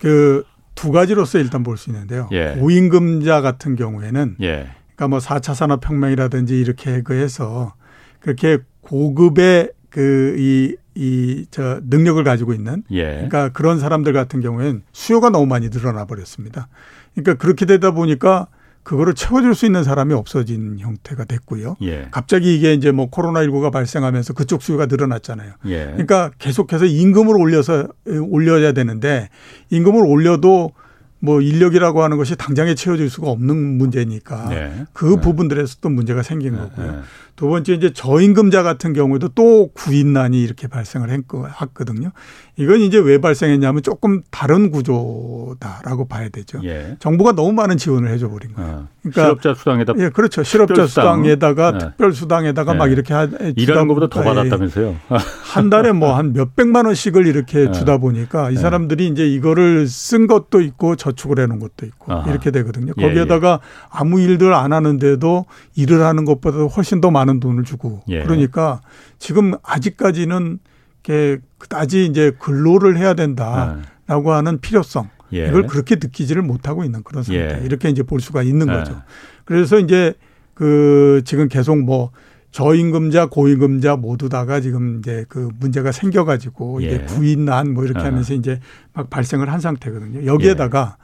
그 두 가지로서 일단 볼 수 있는데요. 예. 고임금자 같은 경우에는 예. 그러니까 뭐 4차 산업 혁명이라든지 이렇게 그 해서 그렇게 고급의 그 이 이 저 능력을 가지고 있는 예. 그러니까 그런 사람들 같은 경우에는 수요가 너무 많이 늘어나 버렸습니다. 그러니까 그렇게 되다 보니까 그거를 채워줄 수 있는 사람이 없어진 형태가 됐고요. 예. 갑자기 이게 이제 뭐 코로나19가 발생하면서 그쪽 수요가 늘어났잖아요. 예. 그러니까 계속해서 임금을 올려서 올려야 되는데 임금을 올려도 뭐 인력이라고 하는 것이 당장에 채워질 수가 없는 문제니까 네. 그 네. 부분들에서 또 문제가 생긴 네. 거고요. 네. 두 번째 이제 저임금자 같은 경우에도 또 구인난이 이렇게 발생을 했거든요. 이건 이제 왜 발생했냐면 조금 다른 구조다라고 봐야 되죠. 예. 정부가 너무 많은 지원을 해줘 버린 거예요. 어. 그러니까 실업자 수당에다 예, 그렇죠. 실업자 수당에다가 네. 특별 수당 에다가 네. 막 이렇게 하, 일하는 것보다 더 받았다면서요. 한 달에 뭐 한 몇백만 원씩을 이렇게 네. 주다 보니까 이 네. 사람들이 이제 이거를 쓴 것도 있고 저축을 해 놓은 것도 있고 아하. 이렇게 되거든요. 예, 거기에다가 예. 아무 일들 안 하는데도 일을 하는 것보다 훨씬 더 많은 돈을 주고 예. 그러니까 지금 아직까지는 그다지 이제 근로를 해야 된다라고 하는 필요성 예. 이걸 그렇게 느끼지를 못하고 있는 그런 상태 예. 이렇게 이제 볼 수가 있는 예. 거죠. 그래서 이제 그 지금 계속 뭐 저임금자 고임금자 모두 다가 지금 이제 그 문제가 생겨가지고 이게 예. 구인난 뭐 이렇게 어. 하면서 이제 막 발생을 한 상태거든요. 여기에다가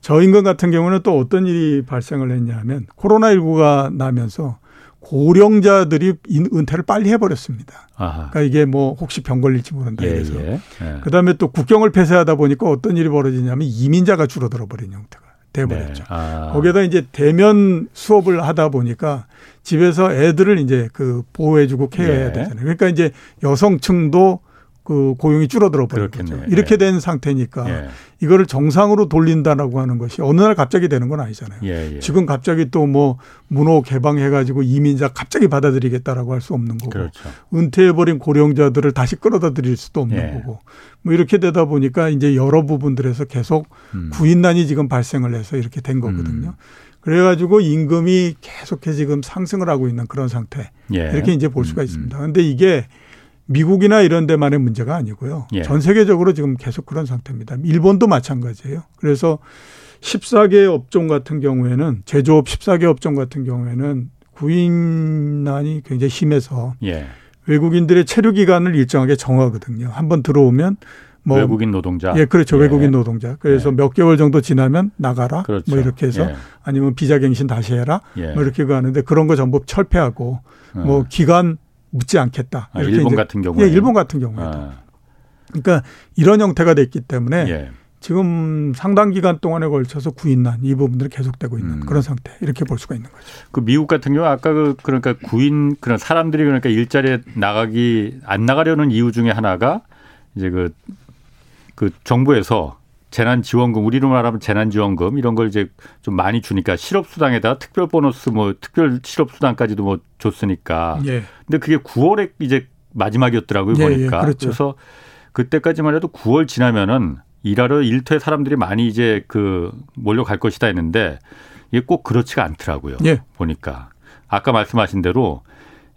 저임금 같은 경우는 또 어떤 일이 발생을 했냐면 코로나19가 나면서 고령자들이 은퇴를 빨리 해버렸습니다. 아하. 그러니까 이게 뭐 혹시 병 걸릴지 모른다 예, 이래서. 예, 예. 그다음에 또 국경을 폐쇄하다 보니까 어떤 일이 벌어지냐면 이민자가 줄어들어 버린 형태가 돼버렸죠. 네. 아. 거기에다 이제 대면 수업을 하다 보니까 집에서 애들을 이제 그 보호해주고 케어해야 예. 되잖아요. 그러니까 이제 여성층도 그 고용이 줄어들어 버린 거죠. 이렇게 예. 된 상태니까 예. 이거를 정상으로 돌린다라고 하는 것이 어느 날 갑자기 되는 건 아니잖아요. 예, 예. 지금 갑자기 또 뭐 문호 개방해 가지고 이민자 갑자기 받아들이겠다라고 할 수 없는 거고 그렇죠. 은퇴해 버린 고령자들을 다시 끌어다 드릴 수도 없는 예. 거고 뭐 이렇게 되다 보니까 이제 여러 부분들에서 계속 음. 구인난이 지금 발생을 해서 이렇게 된 거거든요. 음. 그래가지고 임금이 계속해 지금 상승을 하고 있는 그런 상태 예. 이렇게 이제 볼 수가 음, 음. 있습니다. 그런데 이게 미국이나 이런 데만의 문제가 아니고요. 예. 전 세계적으로 지금 계속 그런 상태입니다. 일본도 마찬가지예요. 그래서 14개 업종 같은 경우에는 제조업 14개 업종 같은 경우에는 구인난이 굉장히 심해서 예. 외국인들의 체류 기간을 일정하게 정하거든요. 한번 들어오면 뭐 외국인 노동자. 예, 그렇죠. 예. 외국인 노동자. 그래서 예. 몇 개월 정도 지나면 나가라. 그렇죠. 뭐 이렇게 해서 예. 아니면 비자 갱신 다시 해라. 예. 뭐 이렇게 가는데 그런 거 전부 철폐하고 뭐 어. 기간 묻지 않겠다. 아, 일본 같은 경우에. 예, 일본 같은 경우에도. 아. 그러니까 이런 형태가 됐기 때문에 예. 지금 상당 기간 동안에 걸쳐서 구인난 이 부분들이 계속되고 있는 음. 그런 상태 이렇게 볼 수가 있는 거죠. 그 미국 같은 경우 아까 그 그러니까 구인 그런 사람들이 그러니까 일자리에 나가기 안 나가려는 이유 중에 하나가 이제 그그 그 정부에서 재난지원금 우리로 말하면 재난지원금 이런 걸 이제 좀 많이 주니까 실업수당에다 특별 보너스 뭐 특별 실업수당까지도 뭐 줬으니까. 예. 근데 그게 9월에 이제 마지막이었더라고요 예, 예 보니까. 예, 그렇죠. 그래서 그때까지만 해도 9월 지나면은 일하러 일터에 사람들이 많이 이제 그 몰려갈 것이다 했는데 이게 꼭 그렇지가 않더라고요. 예. 보니까 아까 말씀하신 대로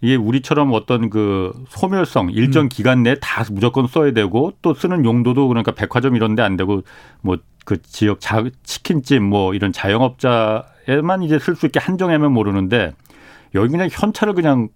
이게 우리처럼 어떤 그 소멸성 일정 음. 기간 내에 다 무조건 써야 되고 또 쓰는 용도도 그러니까 백화점 이런 데 안 되고 뭐 그 지역 자, 치킨집 뭐 이런 자영업자에만 이제 쓸 수 있게 한정하면 모르는데 여기 그냥 현찰을 그냥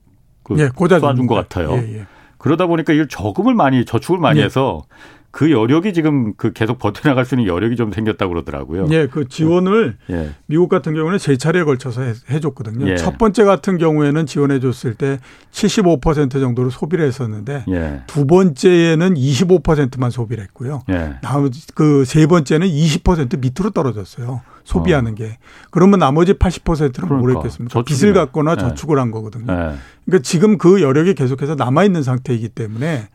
그 예, 쏴준 것 같아요. 예, 예. 그러다 보니까 이 저금을 많이 저축을 많이 예. 해서 그 여력이 지금 그 계속 버텨나갈 수 있는 여력이 좀 생겼다고 그러더라고요. 예, 그 지원을 예. 미국 같은 경우는 세 차례에 걸쳐서 해, 줬거든요 예. 첫 번째 같은 경우에는 지원해 줬을 때 75% 정도로 소비를 했었는데 예. 두 번째에는 25%만 소비를 했고요. 예. 나머지 그 세 번째는 20% 밑으로 떨어졌어요. 소비하는 어. 게. 그러면 나머지 80%는 그러니까. 뭘 했겠습니까? 빚을 갖거나 예. 저축을 한 거거든요. 예. 그러니까 지금 그 여력이 계속해서 남아 있는 상태이기 때문에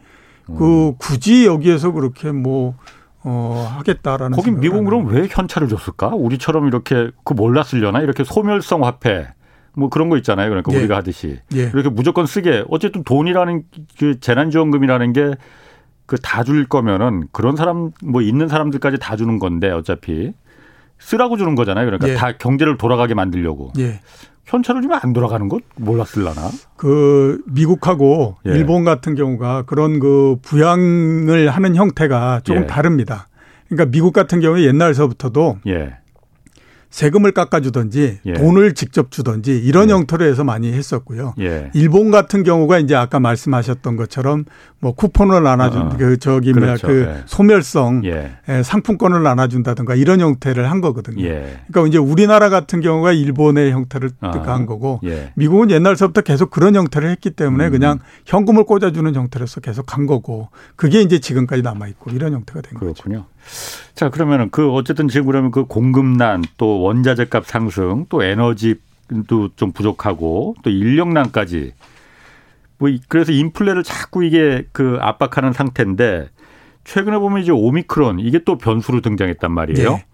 그 음. 굳이 여기에서 그렇게 뭐 어, 하겠다라는. 거기 미국은 그럼 왜 현찰을 줬을까? 우리처럼 이렇게 그 몰랐으려나? 이렇게 소멸성 화폐 뭐 그런 거 있잖아요. 그러니까 예. 우리가 하듯이. 예. 이렇게 무조건 쓰게. 어쨌든 돈이라는 그 재난지원금이라는 게 그 다 줄 거면은 그런 사람 뭐 있는 사람들까지 다 주는 건데 어차피 쓰라고 주는 거잖아요. 그러니까 예. 다 경제를 돌아가게 만들려고. 예. 현찰을 주면 안 돌아가는 것 몰랐을라나? 그 미국하고 예. 일본 같은 경우가 그런 그 부양을 하는 형태가 조금 예. 다릅니다. 그러니까 미국 같은 경우에 옛날서부터도 예. 세금을 깎아주든지 예. 돈을 직접 주든지 이런 예. 형태로 해서 많이 했었고요. 예. 일본 같은 경우가 이제 아까 말씀하셨던 것처럼 뭐 쿠폰을 나눠준 어. 그 저기 그렇죠. 뭐야 그 예. 소멸성 예. 예. 상품권을 나눠준다든가 이런 형태를 한 거거든요. 그러니까 이제 우리나라 같은 경우가 일본의 형태를 어. 한 거고 미국은 옛날서부터 계속 그런 형태를 했기 때문에 음. 그냥 현금을 꽂아주는 형태로서 계속 간 거고 그게 이제 지금까지 남아 있고 이런 형태가 된 그렇군요. 거죠. 자, 그러면은 그 어쨌든 지금 그러면 그 공급난 또 원자재 값 상승 또 에너지도 좀 부족하고 또 인력난까지 뭐 그래서 인플레를 자꾸 이게 그 압박하는 상태인데 최근에 보면 이제 오미크론 이게 또 변수로 등장했단 말이에요. 네.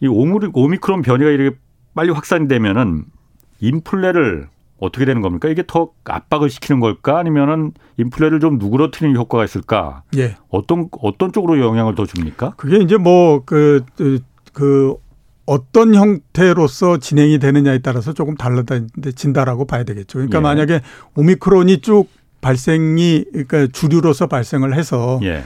이 오미크론 변이가 이렇게 빨리 확산되면은 인플레를 어떻게 되는 겁니까? 이게 더 압박을 시키는 걸까? 아니면은 인플레를 좀 누그러뜨리는 효과가 있을까? 예. 어떤 어떤 쪽으로 영향을 더 줍니까? 그게 이제 뭐그그 그, 그 어떤 형태로서 진행이 되느냐에 따라서 조금 달라진다라고 봐야 되겠죠. 그러니까 예. 만약에 오미크론이 쭉 발생이 그러니까 주류로서 발생을 해서 예.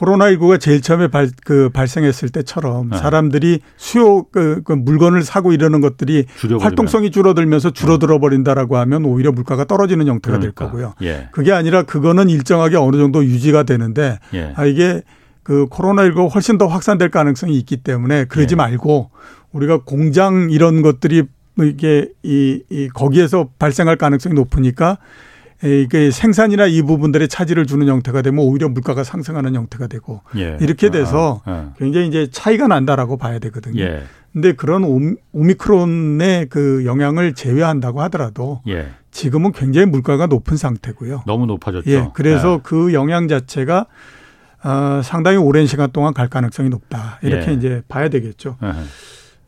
코로나19가 제일 처음에 발, 그 발생했을 때처럼 네. 사람들이 수요 그, 그 물건을 사고 이러는 것들이 줄여버리면. 활동성이 줄어들면서 줄어들어 버린다라고 하면 오히려 물가가 떨어지는 형태가 그러니까. 될 거고요. 예. 그게 아니라 그거는 일정하게 어느 정도 유지가 되는데 예. 아 이게 그 코로나19가 훨씬 더 확산될 가능성이 있기 때문에 그러지 예. 말고 우리가 공장 이런 것들이 이게 이, 이 거기에서 발생할 가능성이 높으니까 이게 생산이나 이 부분들의 차질을 주는 형태가 되면 오히려 물가가 상승하는 형태가 되고 예. 이렇게 돼서 아, 아. 굉장히 이제 차이가 난다라고 봐야 되거든요. 예. 근데 그런 오미크론의 그 영향을 제외한다고 하더라도 예. 지금은 굉장히 물가가 높은 상태고요. 너무 높아졌죠. 예. 그래서 예. 그 영향 자체가 어, 상당히 오랜 시간 동안 갈 가능성이 높다. 이렇게 예. 이제 봐야 되겠죠. 예.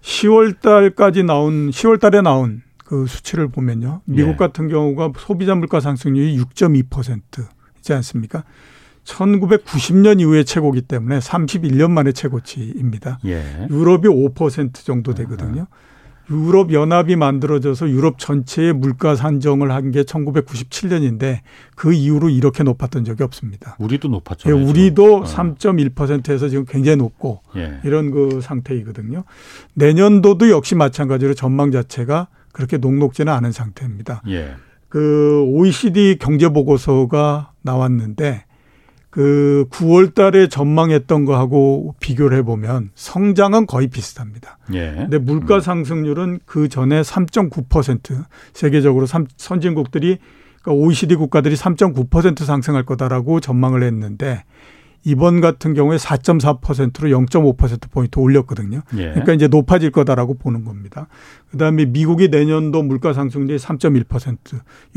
10월 달까지 나온 10월 달에 나온 그 수치를 보면요. 미국 예. 같은 경우가 소비자 물가 상승률이 6.2%이지 않습니까? 1990년 이후에 최고기 때문에 31년 만에 최고치입니다. 예. 유럽이 5% 정도 되거든요. 유럽 연합이 만들어져서 유럽 전체의 물가 산정을 한 게 1997년인데 그 이후로 이렇게 높았던 적이 없습니다. 우리도 높았죠. 예, 우리도 어. 3.1%에서 지금 굉장히 높고 예. 이런 그 상태이거든요. 내년도도 역시 마찬가지로 전망 자체가 그렇게 녹록지는 않은 상태입니다. 예. 그 OECD 경제 보고서가 나왔는데 그 9월 달에 전망했던 거하고 비교를 해 보면 성장은 거의 비슷합니다. 예. 근데 물가 음. 상승률은 그 전에 3.9% 세계적으로 선진국들이 그러니까 OECD 국가들이 3.9% 상승할 거다라고 전망을 했는데 이번 같은 경우에 4.4%로 0.5%포인트 올렸거든요. 예. 그러니까 이제 높아질 거다라고 보는 겁니다. 그 다음에 미국이 내년도 물가 상승률이 3.1%,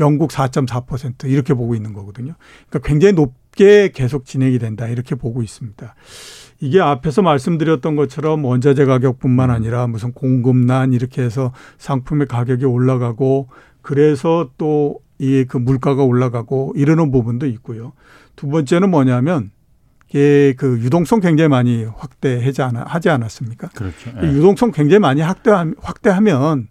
영국 4.4% 이렇게 보고 있는 거거든요. 그러니까 굉장히 높게 계속 진행이 된다 이렇게 보고 있습니다. 이게 앞에서 말씀드렸던 것처럼 원자재 가격뿐만 아니라 무슨 공급난 이렇게 해서 상품의 가격이 올라가고 그래서 또 이 그 물가가 올라가고 이러는 부분도 있고요. 두 번째는 뭐냐면 예, 그 유동성 굉장히 많이 확대하지 않아 하지 않았습니까? 그렇죠. 예. 유동성 굉장히 많이 확대하, 확대하면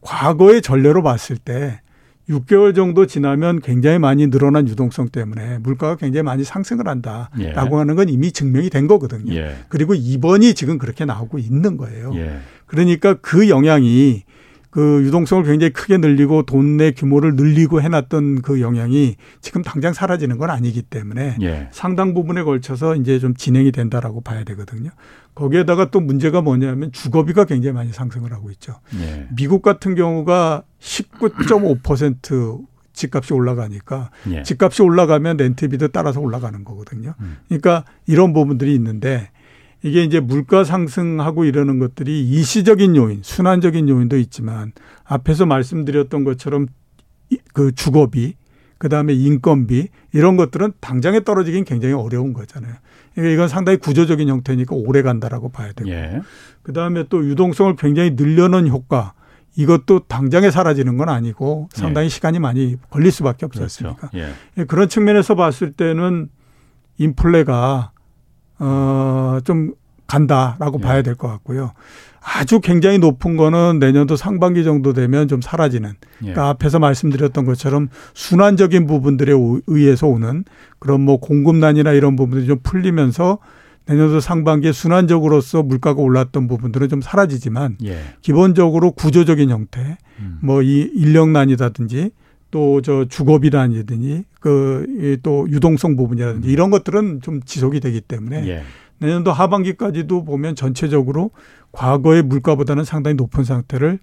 과거의 전례로 봤을 때 6개월 정도 지나면 굉장히 많이 늘어난 유동성 때문에 물가가 굉장히 많이 상승을 한다라고 예. 하는 건 이미 증명이 된 거거든요. 예. 그리고 이번이 지금 그렇게 나오고 있는 거예요. 예. 그러니까 그 영향이 그 유동성을 굉장히 크게 늘리고 돈 내 규모를 늘리고 해놨던 그 영향이 지금 당장 사라지는 건 아니기 때문에 예. 상당 부분에 걸쳐서 이제 좀 진행이 된다라고 봐야 되거든요. 거기에다가 또 문제가 뭐냐면 주거비가 굉장히 많이 상승을 하고 있죠. 예. 미국 같은 경우가 19.5% 집값이 올라가니까 예. 집값이 올라가면 렌트비도 따라서 올라가는 거거든요. 음. 그러니까 이런 부분들이 있는데 이게 이제 물가 상승하고 이러는 것들이 일시적인 요인, 순환적인 요인도 있지만 앞에서 말씀드렸던 것처럼 그 주거비, 그 다음에 인건비 이런 것들은 당장에 떨어지긴 굉장히 어려운 거잖아요. 그러니까 이건 상당히 구조적인 형태니까 오래 간다라고 봐야 되고. 예. 그 다음에 또 유동성을 굉장히 늘려놓은 효과 이것도 당장에 사라지는 건 아니고 상당히 예. 시간이 많이 걸릴 수밖에 없었습니까? 그렇죠. 예. 그런 측면에서 봤을 때는 인플레가 어, 좀 간다라고 예. 봐야 될 것 같고요. 아주 굉장히 높은 거는 내년도 상반기 정도 되면 좀 사라지는. 예. 그러니까 앞에서 말씀드렸던 것처럼 순환적인 부분들에 의해서 오는 그런 뭐 공급난이나 이런 부분들이 좀 풀리면서 내년도 상반기에 순환적으로서 물가가 올랐던 부분들은 좀 사라지지만 예. 기본적으로 구조적인 형태, 음. 뭐이 인력난이라든지 또 저 주거비난이든지 그또 유동성 부분이라든지 음. 이런 것들은 좀 지속이 되기 때문에 예. 내년도 하반기까지도 보면 전체적으로 과거의 물가보다는 상당히 높은 상태를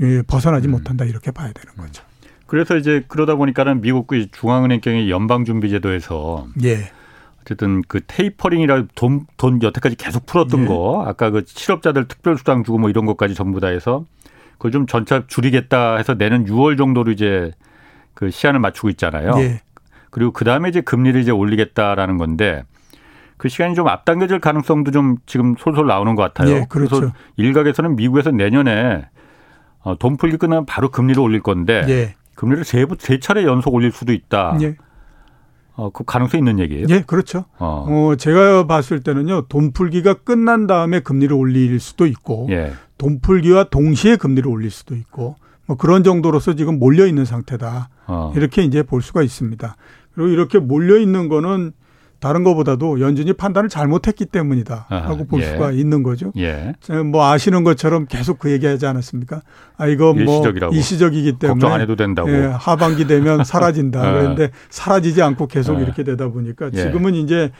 예, 벗어나지 음. 못한다 이렇게 봐야 되는 거죠. 그래서 이제 그러다 보니까는 미국 그 중앙은행경의 연방준비제도에서 예. 어쨌든 그 테이퍼링이라 돈, 돈 여태까지 계속 풀었던 예. 거 아까 그 실업자들 특별수당 주고 뭐 이런 것까지 전부 다 해서 그걸 좀 전차 줄이겠다 해서 내년 6월 정도로 이제 그 시한을 맞추고 있잖아요. 예. 그리고 그 다음에 이제 금리를 이제 올리겠다라는 건데 그 시간이 좀 앞당겨질 가능성도 좀 지금 솔솔 나오는 것 같아요. 예, 그렇죠. 그래서 일각에서는 미국에서 내년에 어, 돈 풀기 끝나면 바로 금리를 올릴 건데 예. 금리를 세, 세 차례 연속 올릴 수도 있다. 예. 어, 그 가능성이 있는 얘기예요? 예, 그렇죠. 어. 어. 제가 봤을 때는요, 돈 풀기가 끝난 다음에 금리를 올릴 수도 있고, 예. 돈 풀기와 동시에 금리를 올릴 수도 있고, 뭐 그런 정도로서 지금 몰려 있는 상태다. 어. 이렇게 이제 볼 수가 있습니다. 그리고 이렇게 몰려 있는 거는 다른 것보다도 연준이 판단을 잘못했기 때문이다 하고 볼 예. 수가 있는 거죠. 예. 뭐 아시는 것처럼 계속 그 얘기하지 않았습니까? 아 이거 뭐 일시적이라고. 일시적이기 때문에 걱정 안 해도 된다고. 예, 하반기 되면 사라진다. 예. 그런데 사라지지 않고 계속 예. 이렇게 되다 보니까 예. 지금은 이제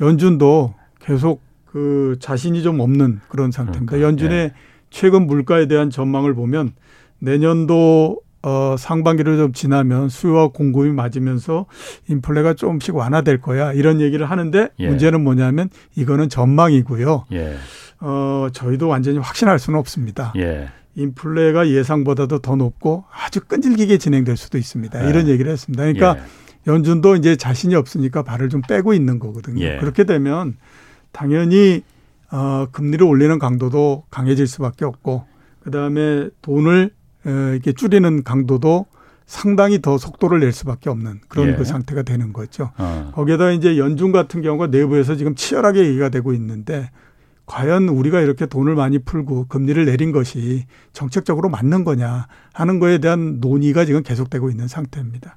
연준도 계속 그 자신이 좀 없는 그런 상태입니다. 그러니까. 연준의 최근 물가에 대한 전망을 보면 내년도 어, 상반기를 좀 지나면 수요와 공급이 맞으면서 인플레가 조금씩 완화될 거야. 이런 얘기를 하는데 예. 문제는 뭐냐면 이거는 전망이고요. 예. 어, 저희도 완전히 확신할 수는 없습니다. 예. 인플레가 예상보다도 더 높고 아주 끈질기게 진행될 수도 있습니다. 예. 이런 얘기를 했습니다. 그러니까 예. 연준도 이제 자신이 없으니까 발을 좀 빼고 있는 거거든요. 예. 그렇게 되면 당연히 어, 금리를 올리는 강도도 강해질 수밖에 없고 그다음에 돈을 어, 이렇게 줄이는 강도도 상당히 더 속도를 낼 수밖에 없는 그런 예. 그 상태가 되는 거죠. 어. 거기에다 이제 연준 같은 경우가 내부에서 지금 치열하게 얘기가 되고 있는데 과연 우리가 이렇게 돈을 많이 풀고 금리를 내린 것이 정책적으로 맞는 거냐 하는 거에 대한 논의가 지금 계속되고 있는 상태입니다.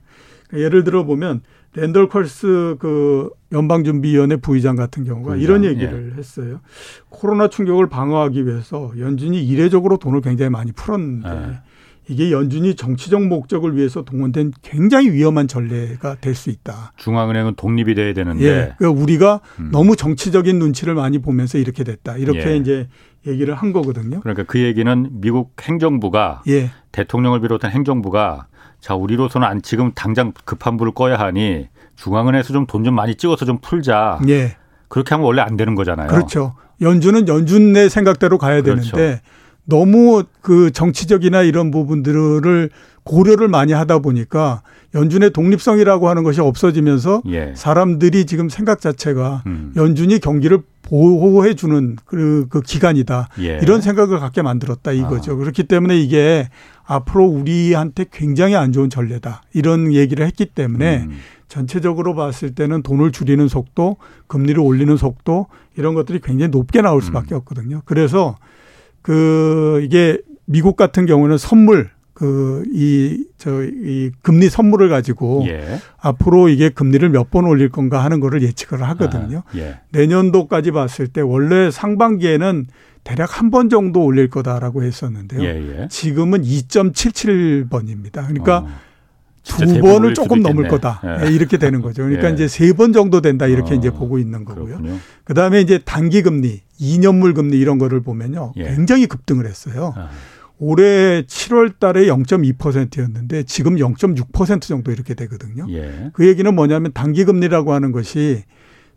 예를 들어 보면 랜덜 컬스 그 연방준비위원회 부의장 같은 경우가 부의장, 이런 얘기를 예. 했어요. 코로나 충격을 방어하기 위해서 연준이 이례적으로 돈을 굉장히 많이 풀었는데 예. 이게 연준이 정치적 목적을 위해서 동원된 굉장히 위험한 전례가 될 수 있다. 중앙은행은 독립이 돼야 되는데 예. 그러니까 우리가 음. 너무 정치적인 눈치를 많이 보면서 이렇게 됐다. 이렇게 예. 이제 얘기를 한 거거든요. 그러니까 그 얘기는 미국 행정부가 예. 대통령을 비롯한 행정부가 자 우리로서는 안 지금 당장 급한 불을 꺼야 하니 중앙은행에서 좀 돈좀 좀 많이 찍어서 좀 풀자. 예. 그렇게 하면 원래 안 되는 거잖아요. 그렇죠. 연준은 연준 내 생각대로 가야 그렇죠. 되는데 너무 그 정치적이나 이런 부분들을 고려를 많이 하다 보니까 연준의 독립성이라고 하는 것이 없어지면서 예. 사람들이 지금 생각 자체가 음. 연준이 경기를 보호해 주는 그, 그 기간이다. 예. 이런 생각을 갖게 만들었다 이거죠. 아. 그렇기 때문에 이게 앞으로 우리한테 굉장히 안 좋은 전례다. 이런 얘기를 했기 때문에 음. 전체적으로 봤을 때는 돈을 줄이는 속도, 금리를 올리는 속도 이런 것들이 굉장히 높게 나올 수밖에 음. 없거든요. 그래서 그 이게 미국 같은 경우는 선물 그 이저이 금리 선물을 가지고 예. 앞으로 이게 금리를 몇 번 올릴 건가 하는 거를 예측을 하거든요. 아, 예. 내년도까지 봤을 때 원래 상반기에는 대략 한 번 정도 올릴 거다라고 했었는데요. 예, 예. 지금은 2.77번입니다. 그러니까 어. 두 번을 조금 넘을 거다. 예. 예. 이렇게 되는 거죠. 그러니까 예. 이제 세 번 정도 된다 이렇게 어, 이제 보고 있는 거고요. 그 다음에 이제 단기 금리, 2년물 금리 이런 거를 보면요. 예. 굉장히 급등을 했어요. 아. 올해 7월 달에 0.2%였는데 지금 0.6% 정도 이렇게 되거든요. 예. 그 얘기는 뭐냐면 단기 금리라고 하는 것이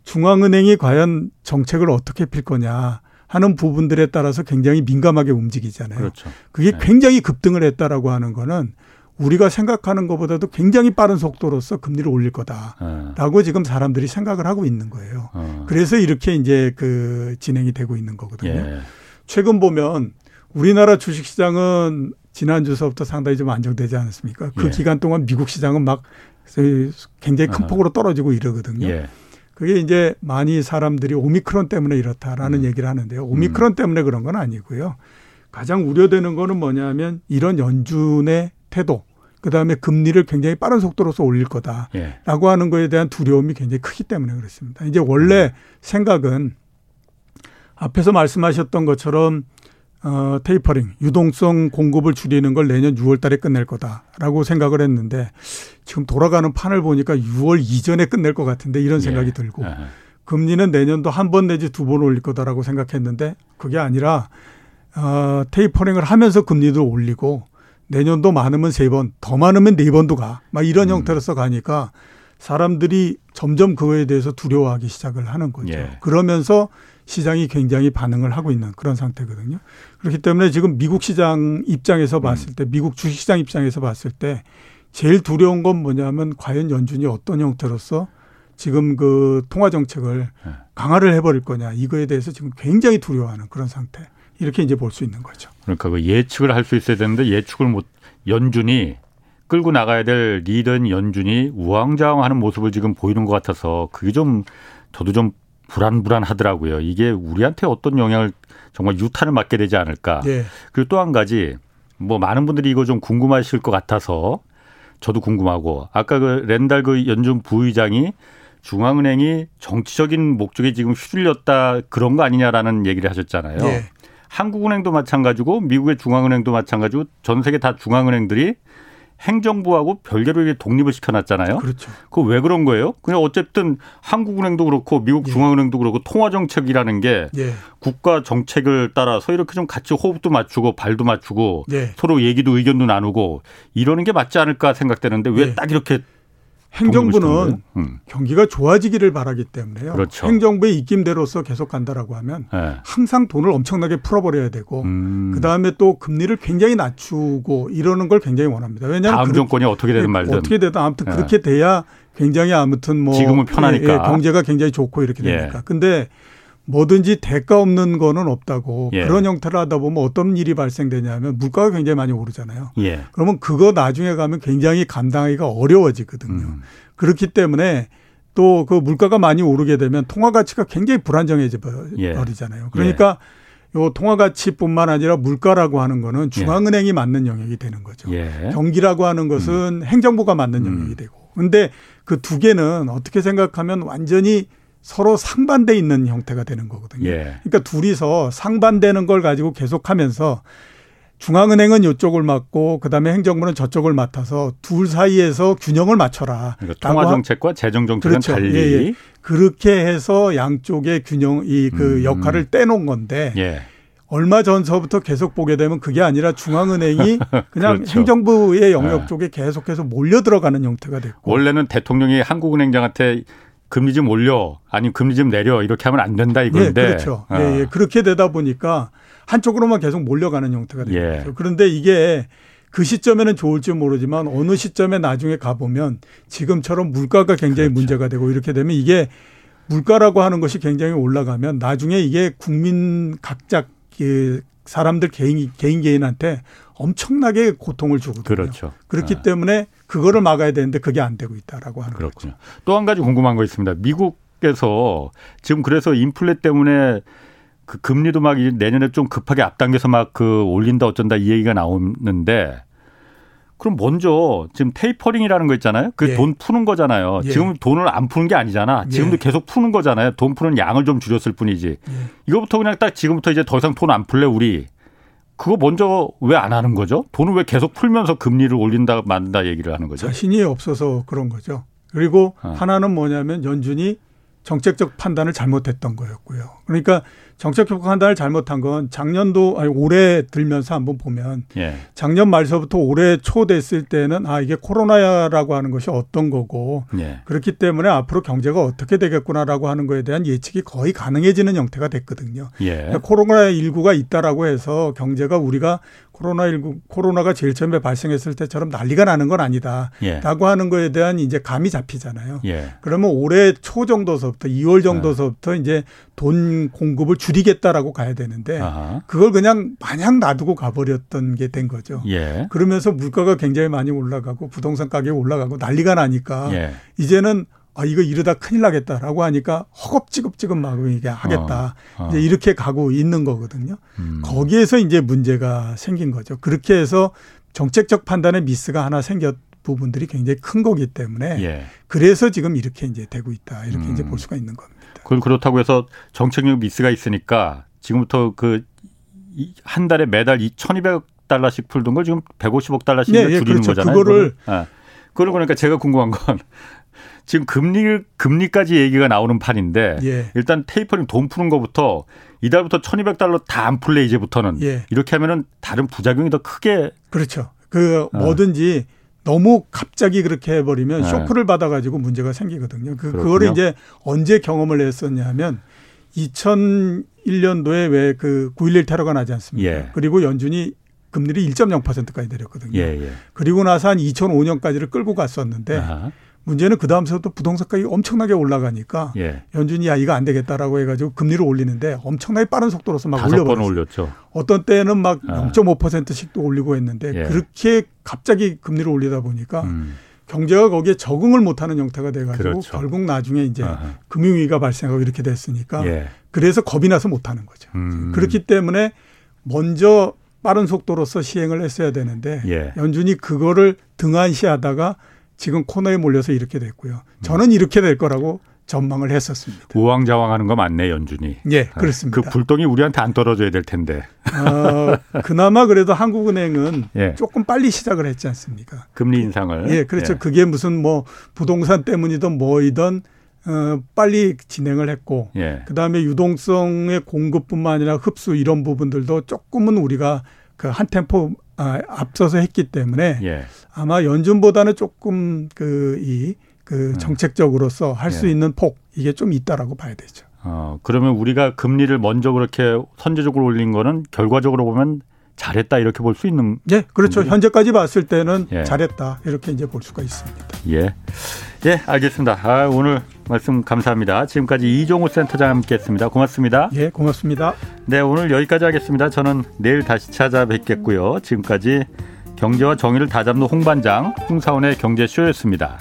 중앙은행이 과연 정책을 어떻게 필 거냐 하는 부분들에 따라서 굉장히 민감하게 움직이잖아요. 그렇죠. 그게 네. 굉장히 급등을 했다라고 하는 거는 우리가 생각하는 것보다도 굉장히 빠른 속도로서 금리를 올릴 거다라고 네. 지금 사람들이 생각을 하고 있는 거예요. 어. 그래서 이렇게 이제 그 진행이 되고 있는 거거든요. 예. 최근 보면 우리나라 주식 시장은 지난주서부터 상당히 좀 안정되지 않았습니까? 그 예. 기간 동안 미국 시장은 막 굉장히 큰 폭으로 떨어지고 이러거든요. 예. 그게 이제 많이 사람들이 오미크론 때문에 이렇다라는 음. 얘기를 하는데요. 오미크론 음. 때문에 그런 건 아니고요. 가장 우려되는 거는 뭐냐면 이런 연준의 태도, 그 다음에 금리를 굉장히 빠른 속도로서 올릴 거다라고 예. 하는 거에 대한 두려움이 굉장히 크기 때문에 그렇습니다. 이제 원래 음. 생각은 앞에서 말씀하셨던 것처럼 어, 테이퍼링, 유동성 공급을 줄이는 걸 내년 6월 달에 끝낼 거다라고 생각을 했는데 지금 돌아가는 판을 보니까 6월 이전에 끝낼 것 같은데 이런 생각이 예. 들고 금리는 내년도 한 번 내지 두 번 올릴 거다라고 생각했는데 그게 아니라 어, 테이퍼링을 하면서 금리도 올리고 내년도 많으면 세 번, 더 많으면 네 번도 가. 막 이런 음. 형태로서 가니까 사람들이 점점 그거에 대해서 두려워하기 시작을 하는 거죠. 예. 그러면서 시장이 굉장히 반응을 하고 있는 그런 상태거든요. 그렇기 때문에 지금 미국 시장 입장에서 음. 봤을 때, 미국 주식시장 입장에서 봤을 때 제일 두려운 건 뭐냐면 과연 연준이 어떤 형태로서 지금 그 통화 정책을 예. 강화를 해버릴 거냐 이거에 대해서 지금 굉장히 두려워하는 그런 상태. 이렇게 이제 볼 수 있는 거죠. 그러니까 그 예측을 할 수 있어야 되는데 예측을 못 연준이 끌고 나가야 될 리더인 연준이 우왕좌왕하는 모습을 지금 보이는 것 같아서 그게 좀 저도 좀 불안불안하더라고요. 이게 우리한테 어떤 영향을 정말 유탄을 맞게 되지 않을까. 네. 그리고 또 한 가지 뭐 많은 분들이 이거 좀 궁금하실 것 같아서 저도 궁금하고 아까 그 렌달 그 연준 부의장이 중앙은행이 정치적인 목적에 지금 휘둘렸다 그런 거 아니냐라는 얘기를 하셨잖아요. 네. 한국은행도 마찬가지고 미국의 중앙은행도 마찬가지고 전 세계 다 중앙은행들이 행정부하고 별개로 이게 독립을 시켜놨잖아요. 그렇죠. 그왜 그런 거예요? 그냥 어쨌든 한국은행도 그렇고 미국 예. 중앙은행도 그렇고 통화 정책이라는 게 예. 국가 정책을 따라서 이렇게 좀 같이 호흡도 맞추고 발도 맞추고 예. 서로 얘기도 의견도 나누고 이러는 게 맞지 않을까 생각되는데 왜딱 이렇게 행정부는 음. 경기가 좋아지기를 바라기 때문에요. 그렇죠. 행정부의 입김대로서 계속 간다라고 하면 네. 항상 돈을 엄청나게 풀어버려야 되고 음. 그 다음에 또 금리를 굉장히 낮추고 이러는 걸 굉장히 원합니다. 왜냐하면 다음 정권이 어떻게 되든 말든 어떻게 되든 아무튼 네. 그렇게 돼야 굉장히 아무튼 뭐 지금은 편하니까 예, 예, 경제가 굉장히 좋고 이렇게 되니까. 예. 근데 뭐든지 대가 없는 거는 없다고 예. 그런 형태를 하다 보면 어떤 일이 발생되냐면 물가가 굉장히 많이 오르잖아요. 예. 그러면 그거 나중에 가면 굉장히 감당하기가 어려워지거든요. 음. 그렇기 때문에 또 그 물가가 많이 오르게 되면 통화 가치가 굉장히 불안정해져 예. 버리잖아요. 그러니까 예. 요 통화 가치뿐만 아니라 물가라고 하는 거는 중앙은행이 예. 맞는 영역이 되는 거죠. 예. 경기라고 하는 것은 음. 행정부가 맞는 영역이 음. 되고. 근데 그 두 개는 어떻게 생각하면 완전히 서로 상반돼 있는 형태가 되는 거거든요. 예. 그러니까 둘이서 상반되는 걸 가지고 계속하면서 중앙은행은 이쪽을 맡고 그다음에 행정부는 저쪽을 맡아서 둘 사이에서 균형을 맞춰라. 그러니까 통화 정책과 재정 정책은 그렇죠. 달리 예, 예. 그렇게 해서 양쪽의 균형 이그 음. 역할을 떼놓은 건데 예. 얼마 전서부터 계속 보게 되면 그게 아니라 중앙은행이 그냥 그렇죠. 행정부의 영역 예. 쪽에 계속해서 몰려 들어가는 형태가 됐고 원래는 대통령이 한국은행장한테 금리 좀 올려 아니면 금리 좀 내려 이렇게 하면 안 된다 이건데. 예, 그렇죠. 아. 예, 예. 그렇게 되다 보니까 한쪽으로만 계속 몰려가는 형태가 되는 예. 거죠. 그런데 이게 그 시점에는 좋을지 모르지만 어느 시점에 나중에 가보면 지금처럼 물가가 굉장히 그렇죠. 문제가 되고 이렇게 되면 이게 물가라고 하는 것이 굉장히 올라가면 나중에 이게 국민 각자 그 사람들 개인 개인 개인한테 엄청나게 고통을 주거든요. 그렇죠. 그렇기 아. 때문에 그거를 막아야 되는데 그게 안 되고 있다라고 하는 그렇군요. 또한 가지 궁금한 거 있습니다. 미국에서 지금 그래서 인플레 때문에 그 금리도 막 내년에 좀 급하게 앞당겨서 막 그 올린다 어쩐다 이 얘기가 나오는데 그럼 먼저 지금 테이퍼링이라는 거 있잖아요. 그돈 예. 푸는 거잖아요. 예. 지금 돈을 안 푸는 게 아니잖아. 지금도 예. 계속 푸는 거잖아요. 돈 푸는 양을 좀 줄였을 뿐이지. 예. 이거부터 그냥 딱 지금부터 이제 더 이상 돈 안 풀래 우리. 그거 먼저 왜 안 하는 거죠? 돈을 왜 계속 풀면서 금리를 올린다 만다 얘기를 하는 거죠? 자신이 없어서 그런 거죠. 그리고 어. 하나는 뭐냐면 연준이 정책적 판단을 잘못했던 거였고요. 그러니까 정책적 판단을 잘못한 건 작년도 아니 올해 들면서 한번 보면 예. 작년 말서부터 올해 초 됐을 때는 아 이게 코로나라고 하는 것이 어떤 거고 예. 그렇기 때문에 앞으로 경제가 어떻게 되겠구나라고 하는 거에 대한 예측이 거의 가능해지는 형태가 됐거든요. 예. 그러니까 코로나 19가 있다라고 해서 경제가 우리가 코로나19 코로나가 제일 처음에 발생했을 때처럼 난리가 나는 건 아니다. 예. 라고 하는 거에 대한 이제 감이 잡히잖아요. 예. 그러면 올해 초 정도서부터 2월 정도서부터 예. 이제 돈 공급을 줄이겠다라고 가야 되는데 아하. 그걸 그냥 마냥 놔두고 가버렸던 게 된 거죠. 예. 그러면서 물가가 굉장히 많이 올라가고 부동산 가격이 올라가고 난리가 나니까 예. 이제는 아 이거 이러다 큰일 나겠다라고 하니까 허겁지겁지겁 막 이게 하겠다 어, 어. 이제 이렇게 가고 있는 거거든요. 음. 거기에서 이제 문제가 생긴 거죠. 그렇게 해서 정책적 판단에 미스가 하나 생겼 부분들이 굉장히 큰 거기 때문에 예. 그래서 지금 이렇게 이제 되고 있다 이렇게 음. 이제 볼 수가 있는 겁니다. 그건 그렇다고 해서 정책력 미스가 있으니까 지금부터 그 한 달에 매달 2,200달러씩 풀던 걸 지금 150억 달러씩 네, 예, 줄이는 그렇죠. 거잖아요. 그거를 아. 그걸 그러니까 제가 궁금한 건 지금 금리 금리까지 얘기가 나오는 판인데 예. 일단 테이퍼링 돈 푸는 것부터 이달부터 1,200달러 다 안 풀래 이제부터는 예. 이렇게 하면은 다른 부작용이 더 크게 그렇죠. 그 어. 뭐든지 너무 갑자기 그렇게 해버리면 네. 쇼크를 받아가지고 문제가 생기거든요. 그, 그거를 이제 언제 경험을 했었냐면 2001년도에 왜 그 9.11 테러가 나지 않습니까? 예. 그리고 연준이 금리를 1.0%까지 내렸거든요. 예, 예. 그리고 나서 한 2005년까지를 끌고 갔었는데 아하. 문제는 그 다음서부터 부동산 가격이 엄청나게 올라가니까 예. 연준이 야 이거 안 되겠다라고 해가지고 금리를 올리는데 엄청나게 빠른 속도로서 막 올려버렸어요. 올렸죠. 어떤 때는 막 아. 0.5%씩도 올리고 했는데 예. 그렇게 갑자기 금리를 올리다 보니까 음. 경제가 거기에 적응을 못하는 형태가 돼가지고 그렇죠. 결국 나중에 이제 아하. 금융위기가 발생하고 이렇게 됐으니까 예. 그래서 겁이 나서 못하는 거죠. 음. 그렇기 때문에 먼저 빠른 속도로서 시행을 했어야 되는데 예. 연준이 그거를 등한시하다가 지금 코너에 몰려서 이렇게 됐고요. 저는 이렇게 될 거라고 전망을 했었습니다. 우왕좌왕하는 거 맞네 연준이. 예, 그렇습니다. 그 불똥이 우리한테 안 떨어져야 될 텐데. 어, 그나마 그래도 한국은행은 예. 조금 빨리 시작을 했지 않습니까? 금리 인상을. 예, 그렇죠. 예. 그게 무슨 뭐 부동산 때문이든 뭐이든 어, 빨리 진행을 했고, 예. 그 다음에 유동성의 공급뿐만 아니라 흡수 이런 부분들도 조금은 우리가 그 한 템포 아, 앞서서 했기 때문에 예. 아마 연준보다는 조금 그 이그 음. 정책적으로서 할수 예. 있는 폭 이게 좀 있다라고 봐야 되죠. 어, 그러면 우리가 금리를 먼저 그렇게 선제적으로 올린 거는 결과적으로 보면 잘했다 이렇게 볼 수 있는. 예, 그렇죠. 건가요? 현재까지 봤을 때는 예. 잘했다 이렇게 이제 볼 수가 있습니다. 예, 예, 알겠습니다. 아, 오늘 말씀 감사합니다. 지금까지 이종우 센터장 함께했습니다. 고맙습니다. 예, 고맙습니다. 네, 오늘 여기까지 하겠습니다. 저는 내일 다시 찾아뵙겠고요. 지금까지 경제와 정의를 다잡는 홍반장 홍사원의 경제쇼였습니다.